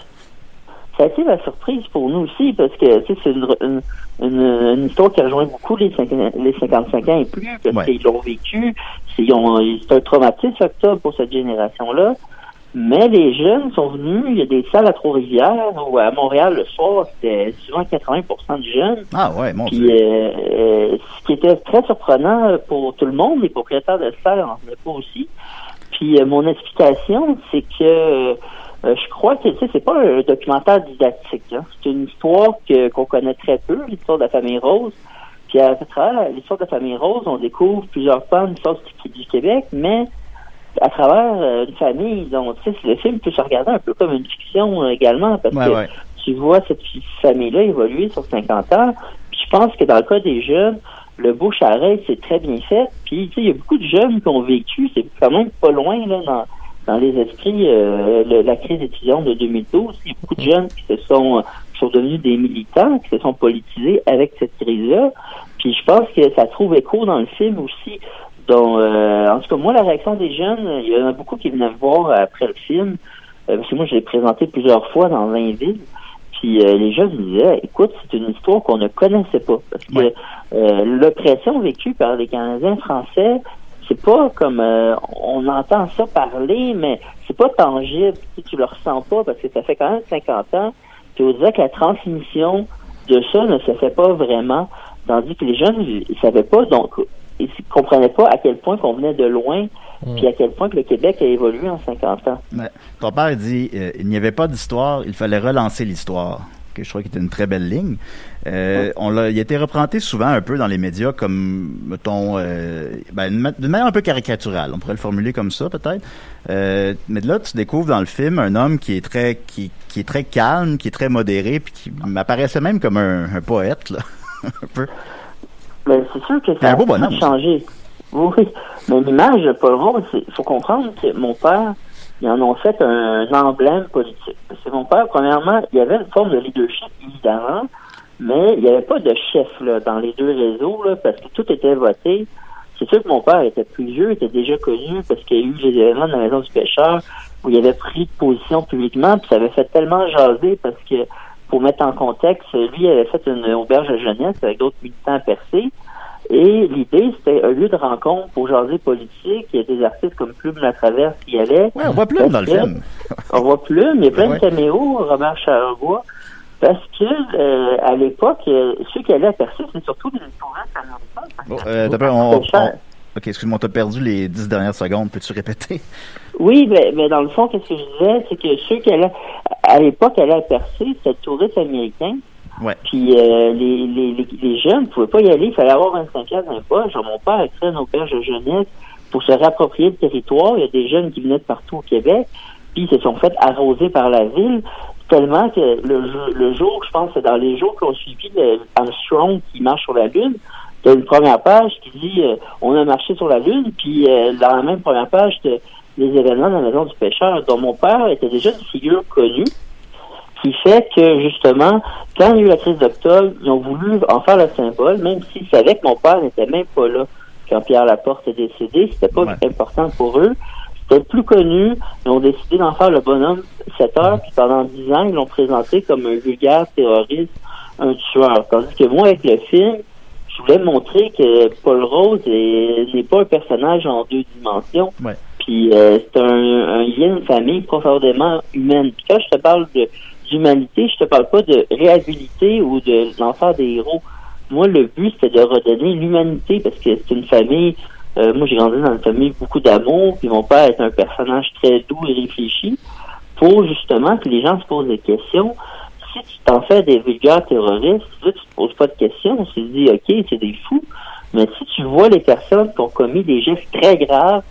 A été la surprise pour nous aussi, parce que c'est une, une, une, une histoire qui rejoint beaucoup les, 50 les 55 ans et plus, parce Ouais. qu'ils l'ont vécu. C'est un traumatisme octobre pour cette génération-là. Mais les jeunes sont venus, il y a des salles à Trois-Rivières ou à Montréal le soir, c'était souvent 80% de jeunes. Ah ouais, mon Puis Dieu. euh, euh, ce qui était très surprenant pour tout le monde, les propriétaires de salles en venaient pas aussi. Puis euh, mon explication, c'est que euh, je crois que c'est pas un documentaire didactique. hein. C'est une histoire que qu'on connaît très peu, l'histoire de la famille Rose. Puis à travers l'histoire de la famille Rose, on découvre plusieurs pans de l'histoire du, du Québec, mais à travers euh, une famille, donc tu sais, le film peut se regarder un peu comme une fiction euh, également, parce Ouais, que ouais. tu vois cette famille-là évoluer sur 50 ans. Puis je pense que dans le cas des jeunes, le à oreille, c'est très bien fait. Puis tu sais, il y a beaucoup de jeunes qui ont vécu, c'est quand même pas loin là dans, dans les esprits euh, le- la crise étudiante de 2012. Il y a beaucoup de jeunes qui se sont euh, qui sont devenus des militants, qui se sont politisés avec cette crise-là. Puis je pense que ça trouve écho dans le film aussi. Donc, euh, en tout cas, moi, la réaction des jeunes, il y en a beaucoup qui venaient me voir après le film. Euh, parce que moi, je l'ai présenté plusieurs fois dans Blainville. Puis euh, les jeunes me disaient, écoute, c'est une histoire qu'on ne connaissait pas. Parce que Ouais. l'oppression vécue par les Canadiens français, c'est pas comme euh, on entend ça parler, mais c'est pas tangible. Tu, sais, tu le ressens pas parce que ça fait quand même 50 ans. Puis on dirait que la transmission de ça ne se fait pas vraiment. Tandis que les jeunes, ils, savaient pas, donc ils comprenaient pas à quel point qu'on venait de loin, puis à quel point que le Québec a évolué en 50 ans. Ouais. Ton père dit euh, il n'y avait pas d'histoire, il fallait relancer l'histoire. Que je crois que c'était une très belle ligne. Euh, on l'a, il a été représenté souvent un peu dans les médias comme, mettons, euh, ben, d'une ma- d'une manière un peu caricaturale. On pourrait le formuler comme ça, peut-être. Euh, mais là, tu découvres dans le film un homme qui est très, qui, qui est très calme, qui est très modéré, puis qui m'apparaissait même comme un, un poète, là. un peu. Ben, c'est sûr que C'est un ça a bonhomme, changé. Oui, mais l'image de Paul Rose, il faut comprendre que mon père, ils en ont fait un, emblème politique. Que mon père, premièrement, il avait une forme de leadership, évidemment, mais il n'y avait pas de chef là, dans les deux réseaux, là, parce que tout était voté. C'est sûr que mon père était plus vieux, était déjà connu, parce qu'il y a eu les événements de la Maison du Pêcheur, où il avait pris position publiquement, puis ça avait fait tellement jaser, parce que, pour mettre en contexte, lui avait fait une auberge à jeunesse avec d'autres militants à Percé, et l'idée, c'était un lieu de rencontre pour jaser politique. Il y a des artistes comme Plume La Traverse qui y allaient. Ouais, on voit Plume dans le film. On voit Plume, il y a plein Ouais. de caméos, Robert Charlevoix. Parce que, euh, à l'époque, euh, ceux qui allaient à Percé, c'est surtout des touristes américains. Bon, euh, on, cher. on- Ok, excuse-moi, t'as perdu les dix dernières secondes. Peux-tu répéter? Oui, mais, mais dans le fond, qu'est-ce que je disais, c'est que ceux qui allaient, à l'époque, allaient à Percé, c'était le touriste américain. Ouais. Puis euh, les, les, les, les jeunes ne pouvaient pas y aller, il fallait avoir 25 ans dans les poches. Genre, mon père a créé une auberge de jeunesse pour se réapproprier le territoire. Il y a des jeunes qui venaient de partout au Québec, puis ils se sont fait arroser par la ville, tellement que le, le jour, je pense, c'est dans les jours qu'on suivi le Armstrong qui marche sur la Lune, il y a une première page qui dit euh, on a marché sur la Lune, puis euh, dans la même première page, les événements de la maison du pêcheur, dont mon père était déjà une figure connue qui fait que, justement, quand il y a eu la crise d'octobre, ils ont voulu en faire le symbole, même s'ils savaient que mon père n'était même pas là quand Pierre Laporte est décédé. C'était pas Ouais. important pour eux. C'était plus connu. Ils ont décidé d'en faire le bonhomme 7 heures, puis pendant 10 ans, ils l'ont présenté comme un vulgaire terroriste, un tueur. Tandis que moi, avec le film, je voulais montrer que Paul Rose est- n'est pas un personnage en deux dimensions. Ouais. Puis euh, c'est un, un lien de famille profondément humaine. Puis quand je te parle d'humanité, je te parle pas de réhabiliter ou de d'en faire des héros. Moi, le but, c'était de redonner l'humanité parce que c'est une famille. Euh, moi, j'ai grandi dans une famille beaucoup d'amour, puis mon père est un personnage très doux et réfléchi. Pour justement que les gens se posent des questions. Si tu t'en fais des vulgaires terroristes, là, tu te poses pas de questions. Tu te dis, OK, c'est des fous. Mais si tu vois les personnes qui ont commis des gestes très graves,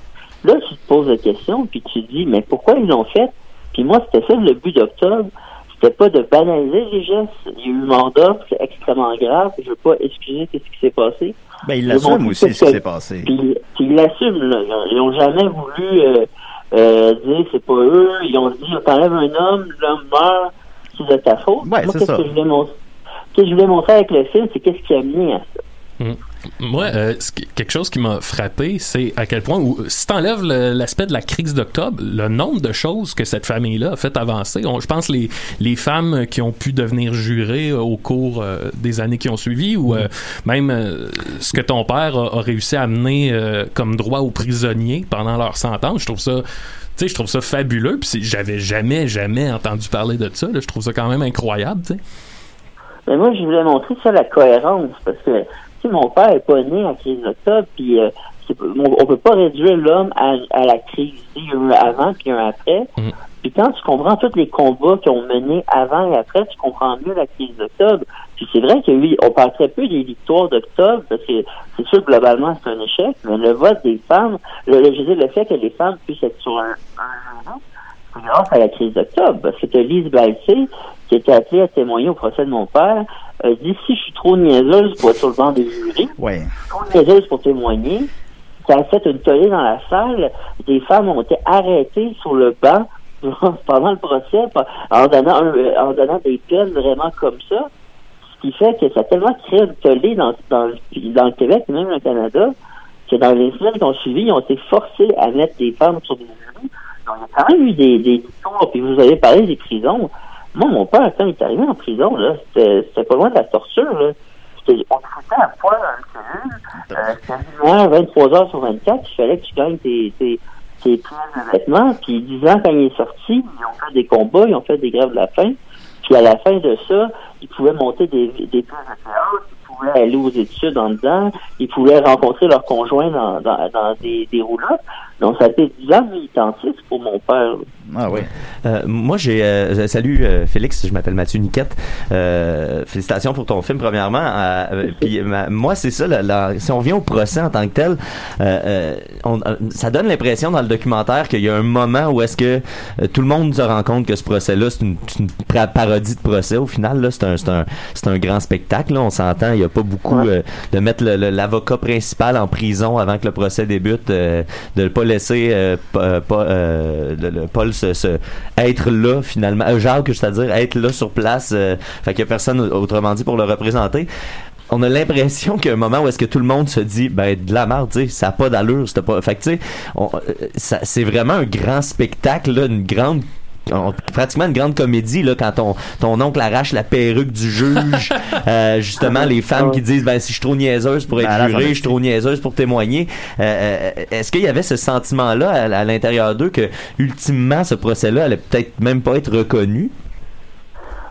là, tu te poses des questions, puis tu te dis, mais pourquoi ils l'ont fait? Puis moi, c'était ça le but d'octobre. C'était pas de banaliser les gestes. Il y a eu mort d'homme, c'est extrêmement grave. Je veux pas excuser ce qui s'est passé. Ben, il Mais l'assume bon, aussi, c'est ce qui s'est passé. Puis, puis ils l'assument, là. Ils- Ils ont jamais voulu euh, euh, dire c'est pas eux. Ils ont dit t'enlèves un homme, l'homme meurt, c'est de ta faute. Ouais, Moi, c'est qu'est-ce ça. que je voulais montrer? Ce que je voulais montrer avec le film, c'est qu'est-ce qui a mené à ça. Moi, euh, quelque chose qui m'a frappé, c'est à quel point, où, si t'enlèves l'aspect de la crise d'octobre, le nombre de choses que cette famille-là a fait avancer. Je pense les les femmes qui ont pu devenir jurées euh, au cours euh, des années qui ont suivi, ou euh, même ce que ton père a, réussi à amener comme droit aux prisonniers pendant leur sentence. Je trouve ça. Tu sais, je trouve ça fabuleux. Puis j'avais jamais, jamais entendu parler de ça. Je trouve ça quand même incroyable. Mais moi, je voulais montrer ça, la cohérence, parce que si mon père est pas né en crise d'octobre, puis euh, on, peut pas réduire l'homme à, à la crise. Il y a eu un avant puis un après. Mhm. Puis quand tu comprends tous les combats qui ont mené avant et après, tu comprends mieux la crise d'octobre. Puis c'est vrai que oui, on parle très peu des victoires d'octobre, parce que c'est sûr que globalement c'est un échec, mais le vote des femmes, le, le- je veux dire, le fait que les femmes puissent être sur un, un c'est grâce à la crise d'octobre. Parce que Lise Baltier, qui était appelée à témoigner au procès de mon père, a dit si je suis trop niaiseuse pour être sur le banc des jurys, Ouais. trop niaiseuse pour témoigner, ça a fait une tollée dans la salle. Des femmes ont été arrêtées sur le banc pendant le procès en donnant, euh, en donnant des peines vraiment comme ça. Ce qui fait que ça a tellement créé une tollée dans, dans, le- dans le Québec et même au Canada que dans les semaines qui ont suivi, ils ont été forcés à mettre des femmes sur des jurys. Donc, il y a quand même eu des, des histoires. Puis vous avez parlé des prisons. Moi, mon père, quand il est arrivé en prison, là, c'était pas loin de la torture. Là. On te foutait à poil dans une cellule. Euh, quasiment 23 heures sur 24. Il fallait que tu gagnes tes, tes, tes pièces de vêtements. Puis 10 ans, quand il est sorti, ils ont fait des combats, ils ont fait des grèves de la faim. Puis à la fin de ça, ils pouvaient monter des, des pièces de théâtre, pouvaient pouvaient aller aux études en dedans, ils pouvaient rencontrer leurs conjoints dans, dans, dans des, des roulottes. Donc, ça a été 10 ans de militantisme pour mon père. Ah oui. Euh, moi, j'ai. euh, salut euh, Félix, je m'appelle Mathieu Niquette. Euh, félicitations pour ton film, premièrement. Puis ma- moi, c'est ça. la- la- si on vient au procès en tant que tel, euh, euh, on- euh, ça donne l'impression dans le documentaire qu'il y a un moment où est-ce que euh, tout le monde se rend compte que ce procès-là, c'est une, parodie de procès. Au final, là, c'est un, c'est un, c'est un grand spectacle. Là, on s'entend. Il n'y a pas beaucoup euh, de mettre l'avocat principal en prison avant que le procès débute, euh, de ne pas laisser euh, pas, euh, le- le- Paul se, se- être là finalement, Jacques, c'est-à-dire être là sur place, fait qu'il y a personne autrement dit pour le représenter. On a l'impression qu'il y a un moment où est-ce que tout le monde se dit ben de la merde, tu sais, ça a pas d'allure, c'était pas. Fait que tu sais, c'est vraiment un grand spectacle, là, une grande on- pratiquement une grande comédie là quand ton ton oncle arrache la perruque du juge euh, justement les femmes qui disent ben si je suis trop niaiseuse pour être Ben, la jurée je suis trop niaiseuse pour témoigner. Euh, euh, est-ce qu'il y avait ce sentiment là à, à l'intérieur d'eux que ultimement ce procès là allait peut-être même pas être reconnu?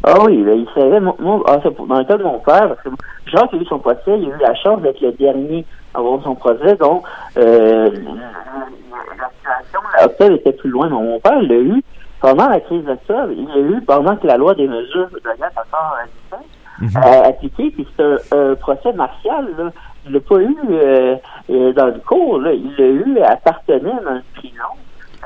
Ah oui, ben, il savait, moi, moi, ah, dans le cas de mon père, parce que Jacques a eu son procès, il a eu la chance d'être le dernier à avoir son procès, donc euh, la situation, l'octobre était plus loin, mais mon père l'a eu pendant la crise d'octobre, il l'a eu pendant que la loi des mesures de gaz encore existait, euh, appliquée, puis c'est un, un procès martial, là. Il l'a pas eu euh, euh, dans le cours, là. il l'a eu à Partenay, dans une prison,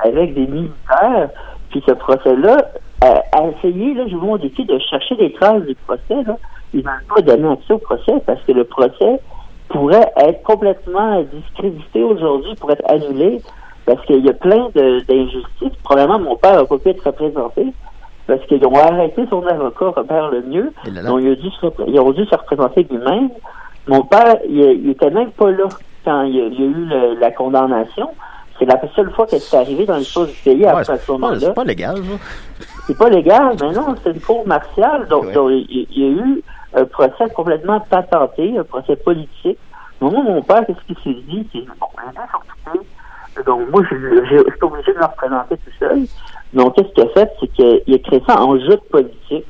avec des militaires, puis ce procès-là, euh, a essayé, là, je vous mon défi de chercher des traces du procès, là. Ils n'ont pas donné accès au procès parce que le procès pourrait être complètement discrédité aujourd'hui, pourrait être annulé, parce qu'il y a plein d'injustices. Probablement, mon père n'a pas pu être représenté, parce qu'ils ont arrêté son avocat, Robert Lemieux, là, là. donc dû se ils ont dû se représenter lui-même. Mon père, il, il était même pas là quand il y a, il y a eu le- la condamnation. C'est la seule fois que c'est arrivé dans l'histoire du pays Ouais, après ce moment-là. c'est pas légal. C'est pas légal, mais non, c'est une cour martiale. Donc, Ouais. donc, il, il y a eu un procès complètement patenté, un procès politique. Donc, moi, mon père, qu'est-ce qu'il s'est dit? Occupés. Donc, moi, je, suis obligé de me représenter tout seul. Donc, qu'est-ce qu'il a fait? C'est qu'il a créé ça en jeu de politique.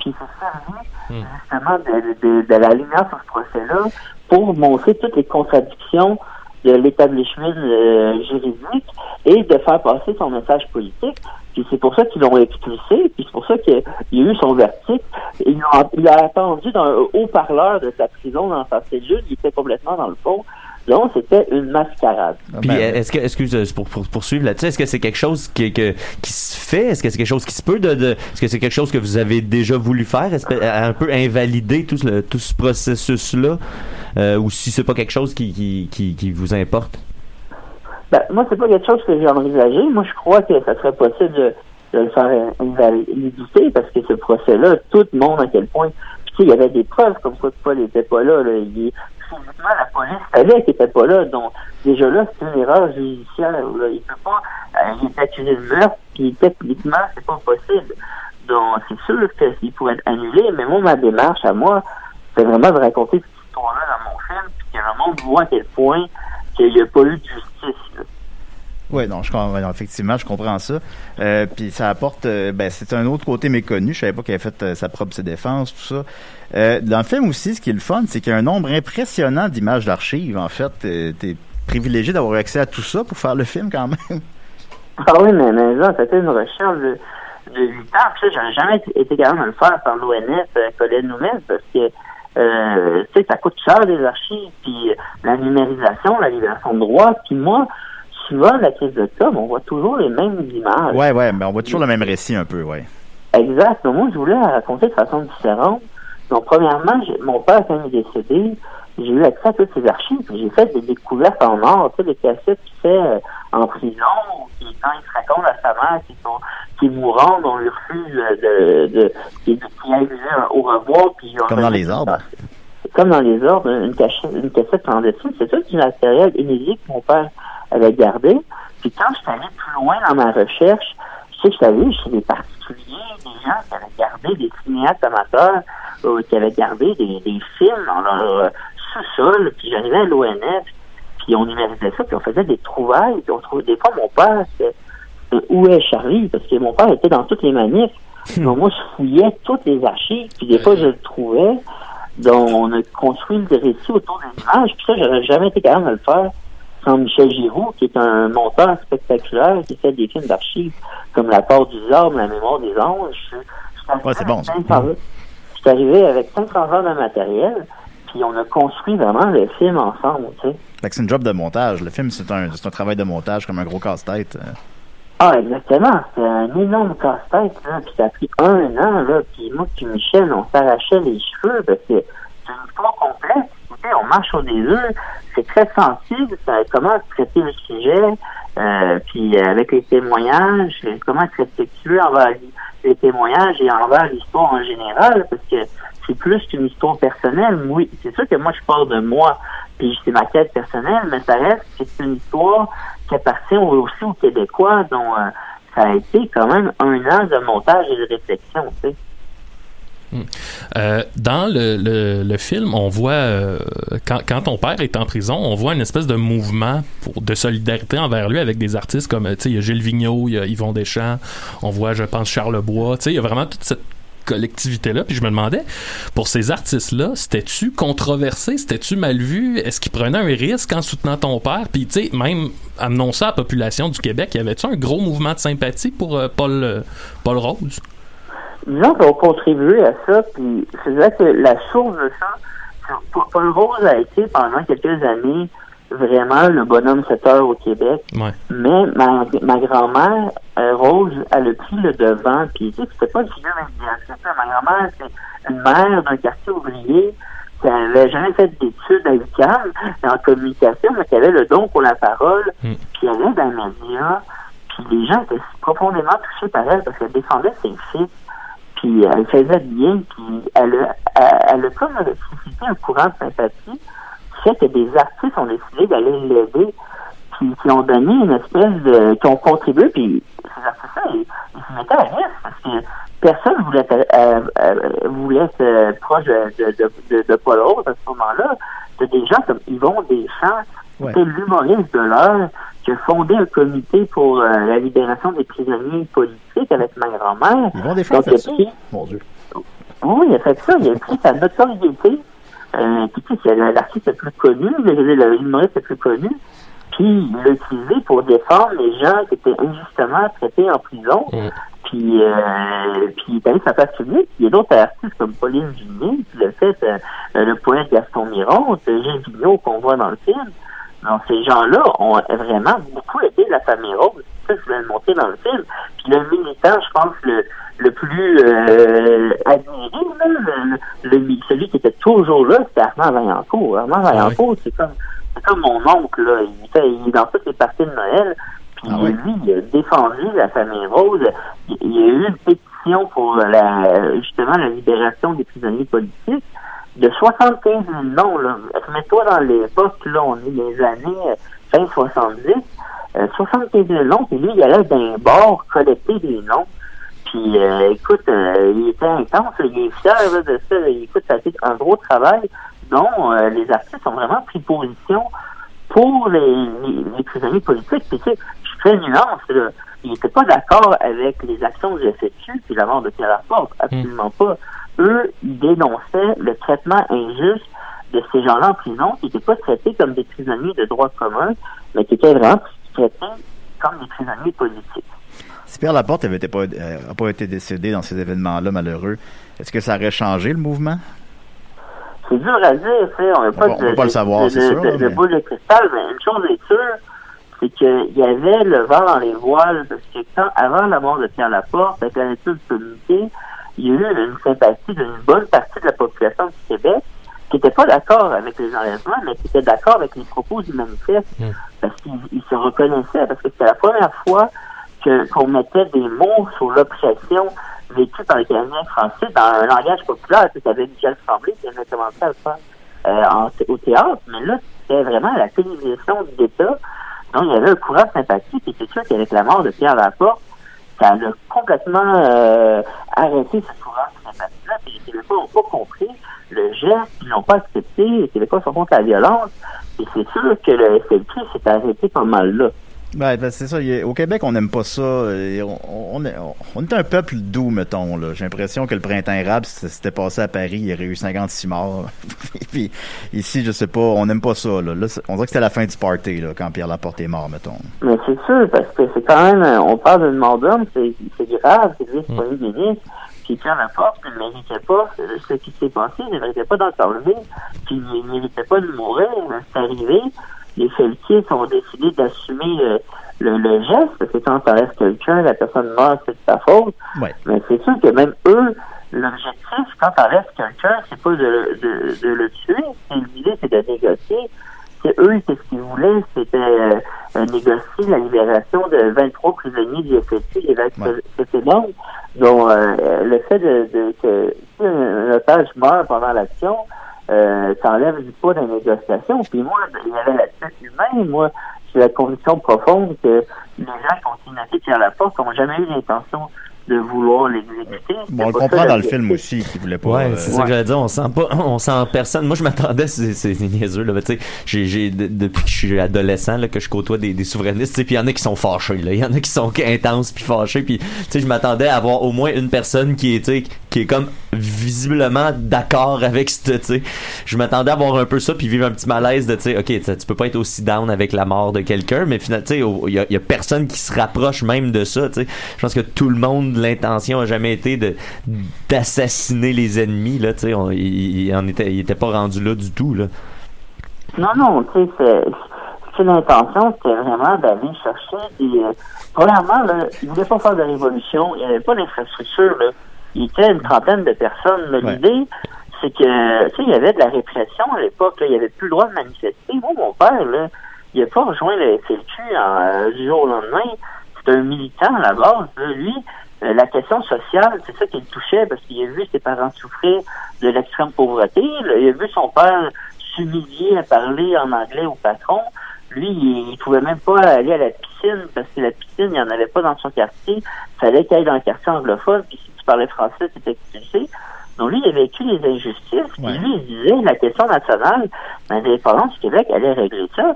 Puis, il s'est servi, justement, de, de, de la lumière sur ce procès-là pour montrer toutes les contradictions de l'établissement euh, juridique et de faire passer son message politique. Puis c'est pour ça qu'ils l'ont expulsé, puis c'est pour ça qu'il y a eu son verdict. Il a, il a attendu dans un haut-parleur de sa prison, dans sa cellule, il était complètement dans le fond. Donc, c'était une mascarade. Ah, Puis ben, est-ce que excuse euh, pour, pour poursuivre là-dessus, est-ce que c'est quelque chose qui, que- qui se fait, est-ce que c'est quelque chose qui se peut de, de- est-ce que c'est quelque chose que vous avez déjà voulu faire, Est-ce que- un peu invalider tout ce, tout ce processus là, ou si c'est pas quelque chose qui, qui, qui, qui vous importe? Ben, moi, c'est pas quelque chose que j'ai envisagé. Moi, je crois que ça serait possible de, de le faire invalider parce que ce procès-là, tout le monde à quel point. Puis, tu sais, il y avait des preuves comme quoi Paul n'était pas là. là. Il, la police savait qu'il était pas là. Donc, déjà là, c'est une erreur judiciaire. Là. Il peut pas. euh, il est accusé de meurtre, puis techniquement, c'est pas possible. Donc, c'est sûr qu'il pourrait être annulé, mais moi, ma démarche à moi, c'est vraiment de raconter cette histoire-là dans mon film, puis que le monde voit à quel point qu'il n'y a pas eu de justice. Oui, non, je comprends, effectivement, je comprends ça. Euh, puis ça apporte, euh, ben, c'est un autre côté méconnu. Je savais pas qu'il avait fait euh, sa propre ses défenses, tout ça. Euh, dans le film aussi, ce qui est le fun, c'est qu'il y a un nombre impressionnant d'images d'archives. En fait, t'es privilégié d'avoir accès à tout ça pour faire le film quand même. Ah oui, mais, mais là, c'était une recherche de, de 8 ans. Puis j'aurais jamais été capable de le faire par l'ONF, Noumez, parce que, euh, tu sais, ça coûte cher des archives, puis la numérisation, la libération de droit. Puis moi, souvent, la crise de com, on voit toujours les mêmes images. Ouais, ouais, mais on voit toujours le même récit un peu, ouais. Exact. Mais moi, je voulais la raconter de façon différente. Donc, premièrement, mon père, quand il est décédé, j'ai eu accès à toutes ses archives. puis J'ai fait des découvertes en or, tu sais, les cassettes qu'il fait euh, en prison, ou qui, quand il se raconte à sa mère qui, sont, qui est mourante, on lui refuse de, de, qui, qui a eu un au revoir. Puis Comme dans les arbres. Comme dans les arbres, une, cachette, une cassette clandestine. C'est tout du matériel inédit que mon père avait gardé. Puis quand je suis allé plus loin dans ma recherche, je sais que je suis allé chez des particuliers, des gens qui avaient gardé des cinéastes amateurs, euh, qui avaient gardé des, des films dans leur euh, sous-sol, puis j'arrivais à l'ONF, puis on numérisait ça, puis on faisait des trouvailles, puis on trouvait des fois mon père, c'était euh, où est Charlie? Parce que mon père était dans toutes les manifs. Donc moi, je fouillais toutes les archives, puis des fois, je le trouvais. dont on a construit le récit autour des images. Puis ça, j'aurais jamais été capable de le faire sans Michel Giroux, qui est un monteur spectaculaire, qui fait des films d'archives comme La part du diable, La mémoire des anges. Je- Ouais, c'est bon, ça. arrivé avec 500 Je suis arrivé avec 500 heures de matériel, puis on a construit vraiment le film ensemble, tu sais. C'est une job de montage. Le film, c'est un, un travail de montage comme un gros casse-tête. euh. Ah, exactement. C'est un énorme casse-tête, là. Puis ça a pris un an, là. Puis moi puis Michel, on s'arrachait les cheveux parce que c'est une histoire complexe. On marche au des. C'est très sensible. Comment traiter le sujet. Euh, puis avec les témoignages, comment être respectueux envers les témoignages et envers l'histoire en général, parce que c'est plus qu'une histoire personnelle. Oui, c'est sûr que moi je parle de moi, puis c'est ma quête personnelle, mais ça reste que c'est une histoire qui appartient aussi aux Québécois, dont euh, ça a été quand même un an de montage et de réflexion, tu sais. Euh, dans le, le, film, on voit, euh, quand, quand ton père est en prison, on voit une espèce de mouvement de solidarité envers lui avec des artistes comme, il y a Gilles Vigneault, il y a Yvon Deschamps, on voit, je pense, Charles Bois, il y a vraiment toute cette collectivité-là. Puis je me demandais, pour ces artistes-là, c'était-tu controversé? C'était-tu mal vu? Est-ce qu'ils prenaient un risque en soutenant ton père? Puis, tu sais, même amenons ça à la population du Québec, y avait-tu un gros mouvement de sympathie pour euh, Paul, Paul Rose? Disons qu'on contribué à ça, puis c'est vrai que la source de ça, c'est- Paul- Rose a été pendant quelques années vraiment le bonhomme 7 heures au Québec. Ouais. Mais ma, ma grand-mère, euh, Rose, elle a pris le devant, puis tu sais, c'était pas une figure médiatique. Ma grand-mère, c'est une mère d'un quartier ouvrier qui avait jamais fait d'études à UQAM en communication, mais qui avait le don pour la parole, Mm. puis elle allait dans les médias, puis les gens étaient profondément touchés par elle parce qu'elle défendait ses fils, puis elle faisait bien, puis elle a, elle, a comme suscité un courant de sympathie qui fait que des artistes ont décidé d'aller l'aider, puis qui ont donné une espèce de... qui ont contribué, puis ces artistes-là, ils, ils se mettaient à risque parce que personne voulait être, euh, euh, voulait être euh, proche de, de, de, de, de Paul Rose à ce moment-là. C'est des gens comme Yvon Deschamps, qui Ouais. était l'humoriste de l'heure, qui a fondé un comité pour euh, la libération des prisonniers politiques avec ma grand-mère. Ils vont des ça. pris- Mon Dieu. oui, il a fait ça. Il a pris sa notoriété. Euh, puis, tu sais, c'est l'artiste le plus connu, le- le- l'humoriste le plus connu. Puis, il l'a utilisé pour défendre les gens qui étaient injustement traités en prison. Mm. Puis, euh, puis, il est allé sur la place publique. Il y a d'autres artistes comme Pauline Vignier qui l'a fait, euh, euh, le poète Gaston Miron, Gilles Vigneault qu'on voit dans le film. Donc, ces gens-là ont vraiment beaucoup aidé la famille Rose. Ça, je voulais le montrer dans le film. Puis le militant, je pense, le, le plus euh, admiré, le, le- celui qui était toujours là, c'était Armand Vaillancourt. Armand Vaillancourt, c'est comme c'est comme mon oncle, là. Il, fait, il est dans toutes les parties de Noël. Puis Ah oui? lui, il a défendu la famille Rose. Il, il y a eu une pétition pour la justement la libération des prisonniers politiques de 75 000 noms. Là. Mets-toi dans l'époque, là, on est les années euh, fin 70. Euh, 75 000 noms, puis lui, il allait d'un bord collecter des noms. Puis, euh, écoute, euh, il était intense, il est fier là, de ça. Écoute, ça a été un gros travail dont euh, les artistes ont vraiment pris position pour les, les, les prisonniers politiques. Puis, tu sais, je fais une nuance, là. Il n'était pas d'accord avec les actions du FSU puis la mort de Pierre Laporte. Absolument pas. Eux, ils dénonçaient le traitement injuste de ces gens-là en prison qui n'étaient pas traités comme des prisonniers de droit commun, mais qui étaient vraiment traités comme des prisonniers politiques. Si Pierre Laporte n'avait pas, euh, pas été décédé dans ces événements-là malheureux, est-ce que ça aurait changé le mouvement? C'est dur à dire, tu sais, on n'a pas, va- on va pas le savoir, c'est sûr, de- mais- boule de cristal, mais une chose est sûre, c'est qu'il y avait le vent dans les voiles, parce que quand, avant la mort de Pierre Laporte, avec la du communiqué, il y a eu une sympathie d'une bonne partie de la population du Québec qui n'était pas d'accord avec les enlèvements, mais qui était d'accord avec les propos du manifeste, parce qu'ils ils se reconnaissaient, parce que c'était la première fois que qu'on mettait des mots sur l'oppression vécue par les Canadiens français dans un langage populaire. Tu avais Michel Tremblay qui avait commencé à le faire euh, en- au théâtre, mais là, c'était vraiment la télévision d'État. Donc, il y avait un courant de sympathie, puis c'est sûr qu'avec la mort de Pierre Laporte, ça a complètement euh, arrêté ce courant de sympathie-là, puis les Québécois n'ont pas compris. Le geste, ils n'ont pas accepté, les Québécois sont contre la violence, et c'est sûr que le SLQ s'est arrêté pas mal là. Ouais, ben, c'est ça. Au Québec, on n'aime pas ça. Et On, on, est, on est un peuple doux, mettons. là. J'ai l'impression que le printemps érable, si c'était passé à Paris, il y aurait eu 56 morts. Puis ici, je sais pas, on n'aime pas ça. Là. Là, c'est- on dirait que c'était la fin du party là, quand Pierre Laporte est mort, mettons. Mais c'est sûr, parce que c'est quand même, euh, on parle d'une mort d'homme, c'est c'est grave, c'est le vice-premier ministre, puis Pierre Laporte ne méritait pas euh, ce qui s'est passé, il ne méritait pas d'en s'enlever, puis il ne méritait pas de mourir, c'est arrivé. Les Pelletiers ont décidé d'assumer euh, le, le geste, parce que quand t'arrêtes quelqu'un, la personne meurt, c'est de ta faute. Ouais. Mais c'est sûr que même eux, l'objectif, quand t'arrêtes quelqu'un, c'est pas de, de, de le tuer, c'est l'idée, c'est de négocier. C'est eux, qu'est-ce qu'ils voulaient, c'était euh, négocier la libération de 23 prisonniers du FSU, les 20 Ouais. dont euh, le fait de, de que si un otage meurt pendant l'action, euh, t'enlèves du poids de la négociation. Puis moi, il y avait l'aspect humain, moi, j'ai la conviction profonde que les gens qui ont kidnappé Pierre Laporte n'ont jamais eu l'intention de vouloir l'exécuter. Bon, on le comprend dans le film aussi qu'il voulait pas. Ouais, euh, c'est ça que j'allais dire. On sent pas, on sent personne. Moi, je m'attendais, c'est, niaiseux, là. Tu sais, j'ai, j'ai, de- depuis que je suis adolescent, là, que je côtoie des, des souverainistes, puis il y en a qui sont fâchés, là. Il y en a qui sont intenses puis fâchés, puis, tu sais, je m'attendais à avoir au moins une personne qui sais, qui est comme visiblement d'accord avec ce, tu sais. Je m'attendais à avoir un peu ça puis vivre un petit malaise de, tu sais, ok, tu peux pas être aussi down avec la mort de quelqu'un, mais finalement, tu sais, il y a, personne qui se rapproche même de ça, tu sais. Je pense que tout le monde, l'intention a jamais été de d'assassiner les ennemis, là, tu sais. Il, en était, il était pas rendu là du tout, là. Non, non, tu sais, c'est, l'intention, c'était vraiment d'aller chercher des... euh, premièrement, là, il voulait pas faire de révolution, il n'y avait pas d'infrastructure, là. Il était une trentaine de personnes. Ouais. L'idée, c'est que, tu sais, il y avait de la répression à l'époque, là. il n'y avait plus le droit de manifester. Moi, mon père, là, il n'a pas rejoint le FLQ en, euh, du jour au lendemain. C'est un militant à la base. là. Lui, euh, la question sociale, c'est ça qui le touchait parce qu'il a vu ses parents souffrir de l'extrême pauvreté. là. Il a vu son père s'humilier à parler en anglais au patron. Lui, il, il pouvait même pas aller à la piscine parce que la piscine, il n'y en avait pas dans son quartier. Il fallait qu'il aille dans le quartier anglophone, puis si tu parlais français, tu étais expulsé. Donc lui, il a vécu les injustices, puis Ouais. lui, il disait la question nationale, l'indépendance du Québec allait régler ça.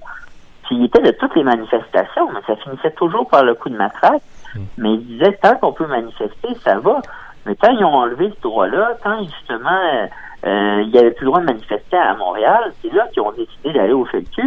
Puis il était de toutes les manifestations, mais ça finissait toujours par le coup de matraque. Mais il disait, tant qu'on peut manifester, ça va. Mais quand ils ont enlevé ce droit-là, quand justement euh, euh, il n'y avait plus le droit de manifester à Montréal, c'est là qu'ils ont décidé d'aller au FLQ,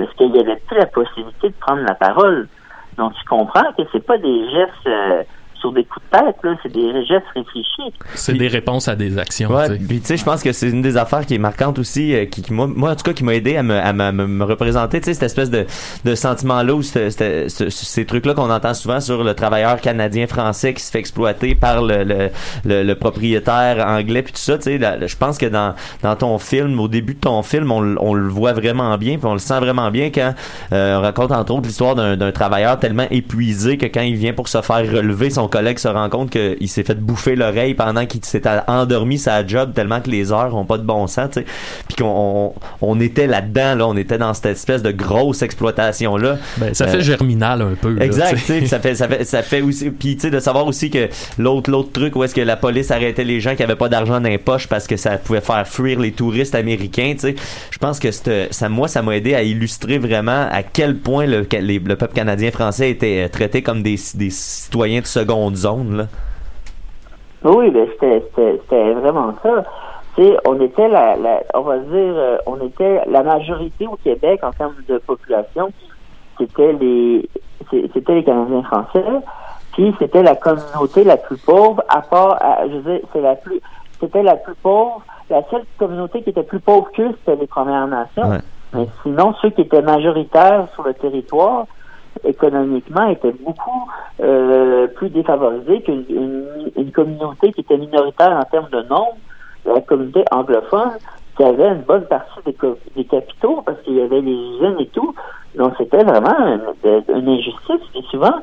parce qu'il n'y avait plus la possibilité de prendre la parole. Donc tu comprends que c'est pas des gestes euh, sur des coups de tête, là, c'est des gestes réfléchis. C'est des réponses à des actions. Ouais, tu sais. puis tu sais, je pense que c'est une des affaires qui est marquante aussi, euh, qui, qui, moi, moi, en tout cas, qui m'a aidé à me, à me, me- me représenter, tu sais, cette espèce de, de sentiment-là ou ce- ce- ce- ces trucs-là qu'on entend souvent sur le travailleur canadien-français qui se fait exploiter par le, le, le, le propriétaire anglais puis tout ça, tu sais, je pense que dans, dans ton film, au début de ton film, on, on le voit vraiment bien, puis on le sent vraiment bien quand euh, on raconte entre autres l'histoire d'un d'un travailleur tellement épuisé que quand il vient pour se faire relever, son collègue se rend compte qu'il s'est fait bouffer l'oreille pendant qu'il s'est endormi sa job tellement que les heures ont pas de bon sens, tu sais. Puis qu'on on, on était là-dedans, là, on était dans cette espèce de grosse exploitation là. Ben, ça Euh, fait germinal un peu. Exact, tu sais, ça fait ça fait ça fait aussi puis tu sais de savoir aussi que l'autre l'autre truc où est-ce que la police arrêtait les gens qui avaient pas d'argent dans les poches parce que ça pouvait faire fuir les touristes américains, tu sais. Je pense que ça moi ça m'a aidé à illustrer vraiment à quel point le les- le peuple canadien français était euh, traité comme des des citoyens de seconde zone là. Oui, ben c'était vraiment ça. On était la, la on va dire euh, on était la majorité au Québec en termes de population, c'était les c'était les Canadiens français, puis c'était la communauté la plus pauvre, à part à- je veux dire, c'est la plus c'était la plus pauvre, la seule communauté qui était plus pauvre qu'eux, c'était les Premières Nations. Ouais. Mais sinon, ceux qui étaient majoritaires sur le territoire, économiquement, étaient beaucoup euh, plus défavorisés qu'une une, une communauté qui était minoritaire en termes de nombre, la communauté anglophone, qui avait une bonne partie des, capitaux parce qu'il y avait les usines et tout. Donc c'était vraiment une, injustice. Et souvent,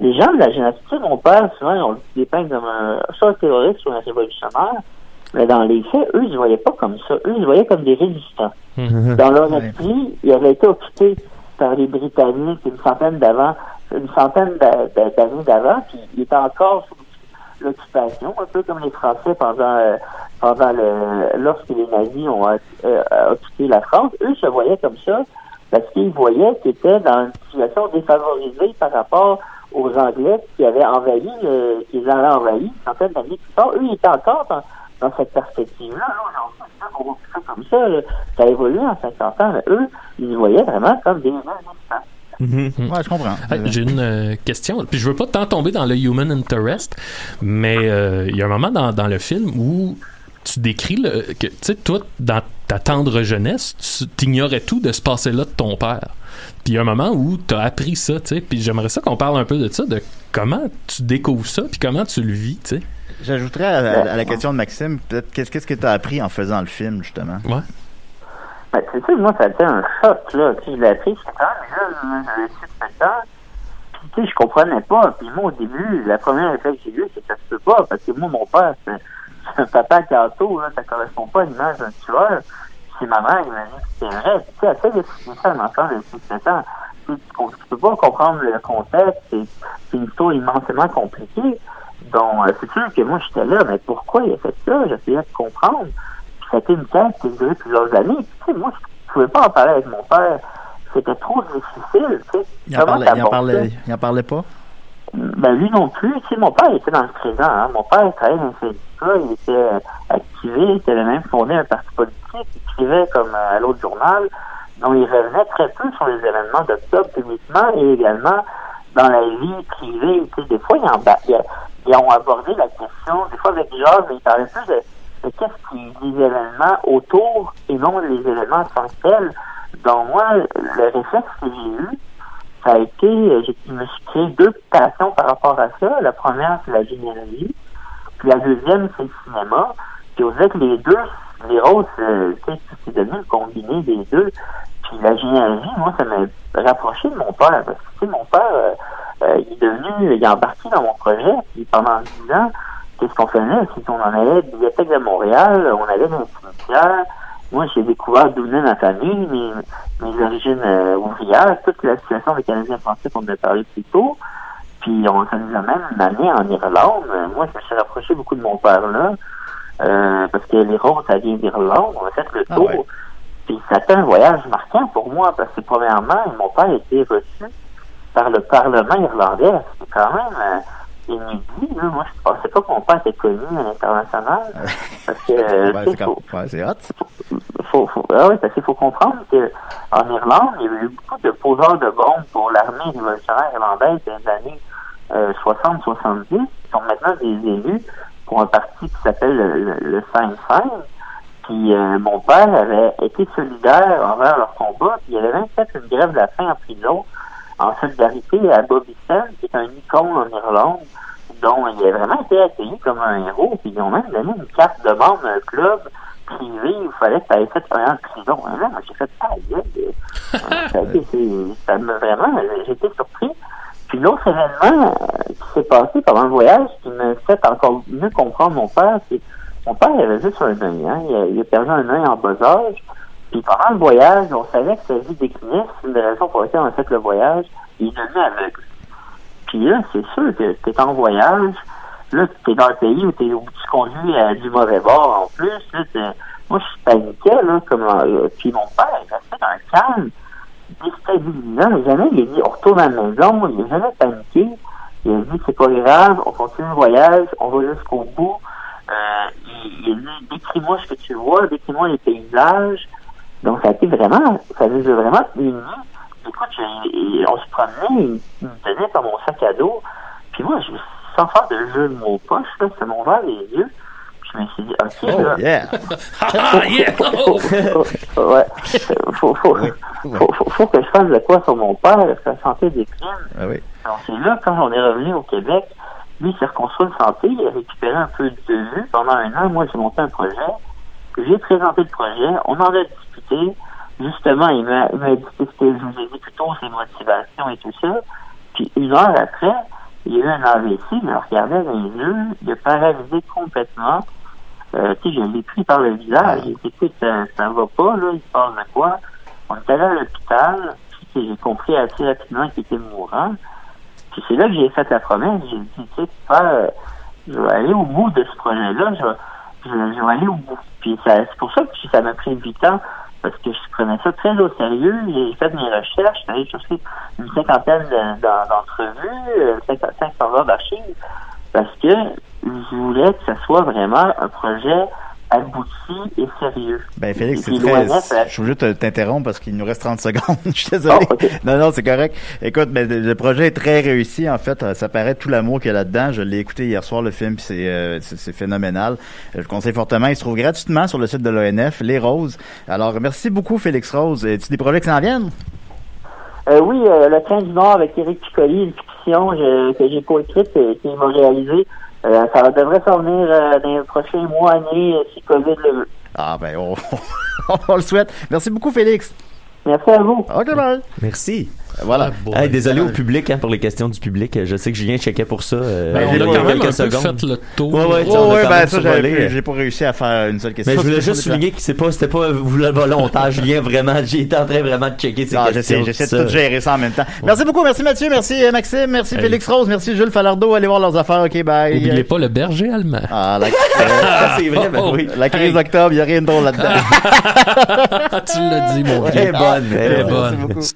les gens de la génération, mon père, souvent, on le dépeint comme un soit un terroriste ou un révolutionnaire. Mais dans les faits, eux, ils ne voyaient pas comme ça. Eux, ils se voyaient comme des résistants. Dans leur esprit, ils avaient été occupés par les Britanniques une centaine d'avant, une centaine d'a- d'a- d'années d'avant, puis ils étaient encore sous l'occupation, un peu comme les Français pendant euh, pendant le lorsque les nazis ont euh, euh, occupé la France. Eux se voyaient comme ça, parce qu'il voyait qu'il était dans une situation défavorisée par rapport aux Anglais qui avaient envahi, euh, qui les avaient envahis une centaine d'années plus tard. Eux, ils étaient encore dans, dans cette perspective-là. Là, aujourd'hui, comme ça. là. Ça a évolué en 50 ans, mais eux, ils voyaient vraiment comme des humains distants. Ouais, je comprends. Hey, J'ai une euh, question. Puis je veux pas tant tomber dans le human interest, mais euh, il y a un moment dans, dans le film où tu décris le, que, tu sais, toi, dans ta tendre jeunesse, tu t'ignorais tout de ce passé-là de ton père. Puis il y a un moment où tu as appris ça, tu sais. Puis j'aimerais ça qu'on parle un peu de ça, de comment tu découvres ça, puis comment tu le vis, tu sais. J'ajouterais à, à- à la question de Maxime, peut-être qu'est-ce qu'est-ce que tu as appris en faisant le film, justement? Ouais. Ben, c'est sûr, moi, ça a été un choc, là. Tu sais, je l'ai appris, j'étais quand même jeune, là, j'avais 6 ans. Puis, tu sais, je comprenais pas. Puis moi, au début, la première effet que j'ai eu, c'est que ça se peut pas. Parce que moi, mon père, c'est c'est un papa gâteau, là. Ça correspond pas à l'image d'un tueur. C'est ma mère qui m'a dit c'était vrai. Puis, tu sais, essaie d'expliquer ça à un enfant de 6 ans. Tu, tu, peux pas comprendre le contexte. C'est c'est une histoire immensément compliquée. Donc, euh, c'est sûr que moi, j'étais là. Mais pourquoi il a fait ça? J'essayais de comprendre. Puis ça a été une quête qui a duré plusieurs années. Puis, tu sais, moi, je pouvais pas en parler avec mon père. C'était trop difficile, tu sais. Il en, parlait, il, en t'abordes parlait, ça? il en parlait pas? Ben, lui non plus. Tu mon père était dans le présent. Hein. Mon père travaillait dans un syndicat. Il était euh, activé. Il avait même fondé un parti politique. Il écrivait comme euh, à l'autre journal. Donc, il revenait très peu sur les événements d'octobre publiquement et également dans la vie privée. Tu sais, des fois, ils, en ils, ils ont abordé la question, des fois avec Jacques, mais ils parlaient plus de, de qu'est-ce qui des événements autour et non les événements en. Donc, moi, le réflexe que j'ai eu, ça a été, euh, je me suis créé deux passions par rapport à ça. La première, c'est la généalogie. Puis la deuxième, c'est le cinéma. Puis on dirait que les deux, les rôles, euh, c'est devenu le combiné des deux. Puis la généalogie, moi, ça m'a rapproché de mon père. Parce que, mon père, euh, euh, il est devenu, il est embarqué dans mon projet. Puis pendant dix ans, qu'est-ce qu'on faisait? C'est qu'on en allait à la Bibliothèque de Montréal, on allait dans le cimetière. Moi, j'ai découvert d'où venait ma famille, mes, mes origines euh, ouvrières, toute la situation des Canadiens français qu'on a parlé plus tôt. Puis on ça nous a même amené en Irlande. Euh, Moi, je me suis rapproché beaucoup de mon père là. euh, parce que les roses, ça vient d'Irlande. On a fait le Ah tour. ouais. Puis ça a été un voyage marquant pour moi, parce que premièrement, mon père a été reçu par le Parlement irlandais. C'est quand même euh, inédit. Là. Moi, je pensais pas que mon père était connu à l'international. Parce que euh, Ouais, c'est faut- ouais, faut, faut, ah oui, parce qu'il faut comprendre que en Irlande, il y a eu beaucoup de poseurs de bombes pour l'armée révolutionnaire irlandaise dans les années euh, 60-70, qui sont maintenant des élus pour un parti qui s'appelle le, le, le Sinn Féin. Puis euh, mon père avait été solidaire envers leur combat, puis il avait même fait une grève de la faim en prison en solidarité à Bobby Seale, qui est un icône en Irlande, dont il a vraiment été accueilli comme un héros, puis ils ont même donné une carte de membre d'un club privé où il fallait que tu aies fait un an de prison. Et là, moi, j'ai fait ta gueule. Euh, ça, m'a vraiment, j'étais surpris. Puis l'autre événement euh, qui s'est passé pendant le voyage, qui m'a fait encore mieux comprendre mon père, c'est mon père il avait juste un œil, hein. il, a, il a perdu un œil en bas âge. Puis pendant le voyage, on savait que sa vie déclinait, c'est une des raisons pour laquelle on a fait le voyage, il devenu aveugle. Puis là, c'est sûr que tu es en voyage, là, tu es dans le pays où, t'es, où tu conduis à du mauvais bord en plus. T'es- moi, je paniquais, là, comme, euh, puis mon père, il restait dans un calme déstabilisant. Jamais il a dit, on retourne à la maison, il n'a jamais paniqué. Il a dit, c'est pas grave, on continue le voyage, on va jusqu'au bout. Euh, il, il a dit, décris-moi ce que tu vois, décris-moi les paysages. Donc, ça a été vraiment, ça nous a vraiment unis. Écoute, on se promenait, il, me tenait par mon sac à dos. Puis moi, je, sans faire de jeu de mots poche, là, ça m'a ouvert les yeux. Puis je me suis dit, OK, Oh, là, yeah! Ah, yeah! Oh! ouais, faut, faut, faut, faut, faut que je fasse de quoi sur mon père, sa santé décline. Ah oui. Alors, c'est là, quand on est revenu au Québec, lui, il s'est reconstruit une santé, il a récupéré un peu de vue. Pendant un an, moi, j'ai monté un projet. J'ai présenté le projet, on en a Justement, il m'a dit ce que je vous ai dit plus tôt, ses motivations et tout ça. Puis une heure après, il y a eu un AVC, il me regardait dans les yeux, il a paralysé complètement. Euh, tu sais, je l'ai pris par le visage. J'ai dit, écoute, ça, ça va pas, là, il passe de quoi? On est allé à l'hôpital, puis j'ai compris assez rapidement qu'il était mourant. Puis c'est là que j'ai fait la promesse. J'ai dit, tu sais, père, euh, je vais aller au bout de ce projet-là. Je, vais- je, je vais aller au bout. Puis c'est pour ça que ça m'a pris 8 ans. Parce que je prenais ça très au sérieux. J'ai fait mes recherches, j'ai allé chercher une cinquantaine de- d'en- d'entrevues, euh, 500 heures d'archives, parce que je voulais que ça soit vraiment un projet abouti et sérieux. Ben Félix, c'est très... euh, Je suis obligé de t'interrompre parce qu'il nous reste 30 secondes. Je suis désolé. Oh. Non, non, c'est correct. Écoute, mais le projet est très réussi. En fait, ça paraît tout l'amour qu'il y a là-dedans. Je l'ai écouté hier soir, le film, puis c'est euh, c'est phénoménal. Euh, Je le conseille fortement. Il se trouve gratuitement sur le site de l'ONF, Les Roses. Alors, merci beaucoup, Félix Rose. As-tu des projets qui s'en viennent? Euh, oui, euh, Le Train du Nord avec Éric Piccoli, une fiction je- que j'ai co-écrite et qu'il m'a réalisée. Euh, ça devrait s'en venir euh, dans les prochains mois, années, euh, si COVID le veut. Ah, ben, on, on le souhaite. Merci beaucoup, Félix. Merci à vous. OK, bye. Merci. Voilà. Hey, désolé au public hein, pour les questions du public. Je sais que Julien checkait pour ça. euh, Ben, on a quand même quelques un peu fait le tour. Ouais, ouais, Oh, ouais, ben ça, j'ai pas réussi à faire une seule question. Mais je voulais Ça, juste souligner que c'est pas, c'était pas vous le volontaire, Julien, vraiment. J'ai été en train vraiment de checker ces Ah, questions. j'essaie, de tout ça. gérer ça en même temps. Merci beaucoup, merci Mathieu, merci euh, Maxime, merci Hey. Félix Rose, merci Jules Falardeau. Allez voir leurs affaires, ok, bye. Oubliez pas le berger allemand. Ah, la, Ah, c'est vrai, ben oui. la crise d'octobre, il n'y a rien de drôle là-dedans. tu l'as dit, mon vieux. Elle est bonne. elle est bonne. Merci bonne. beaucoup.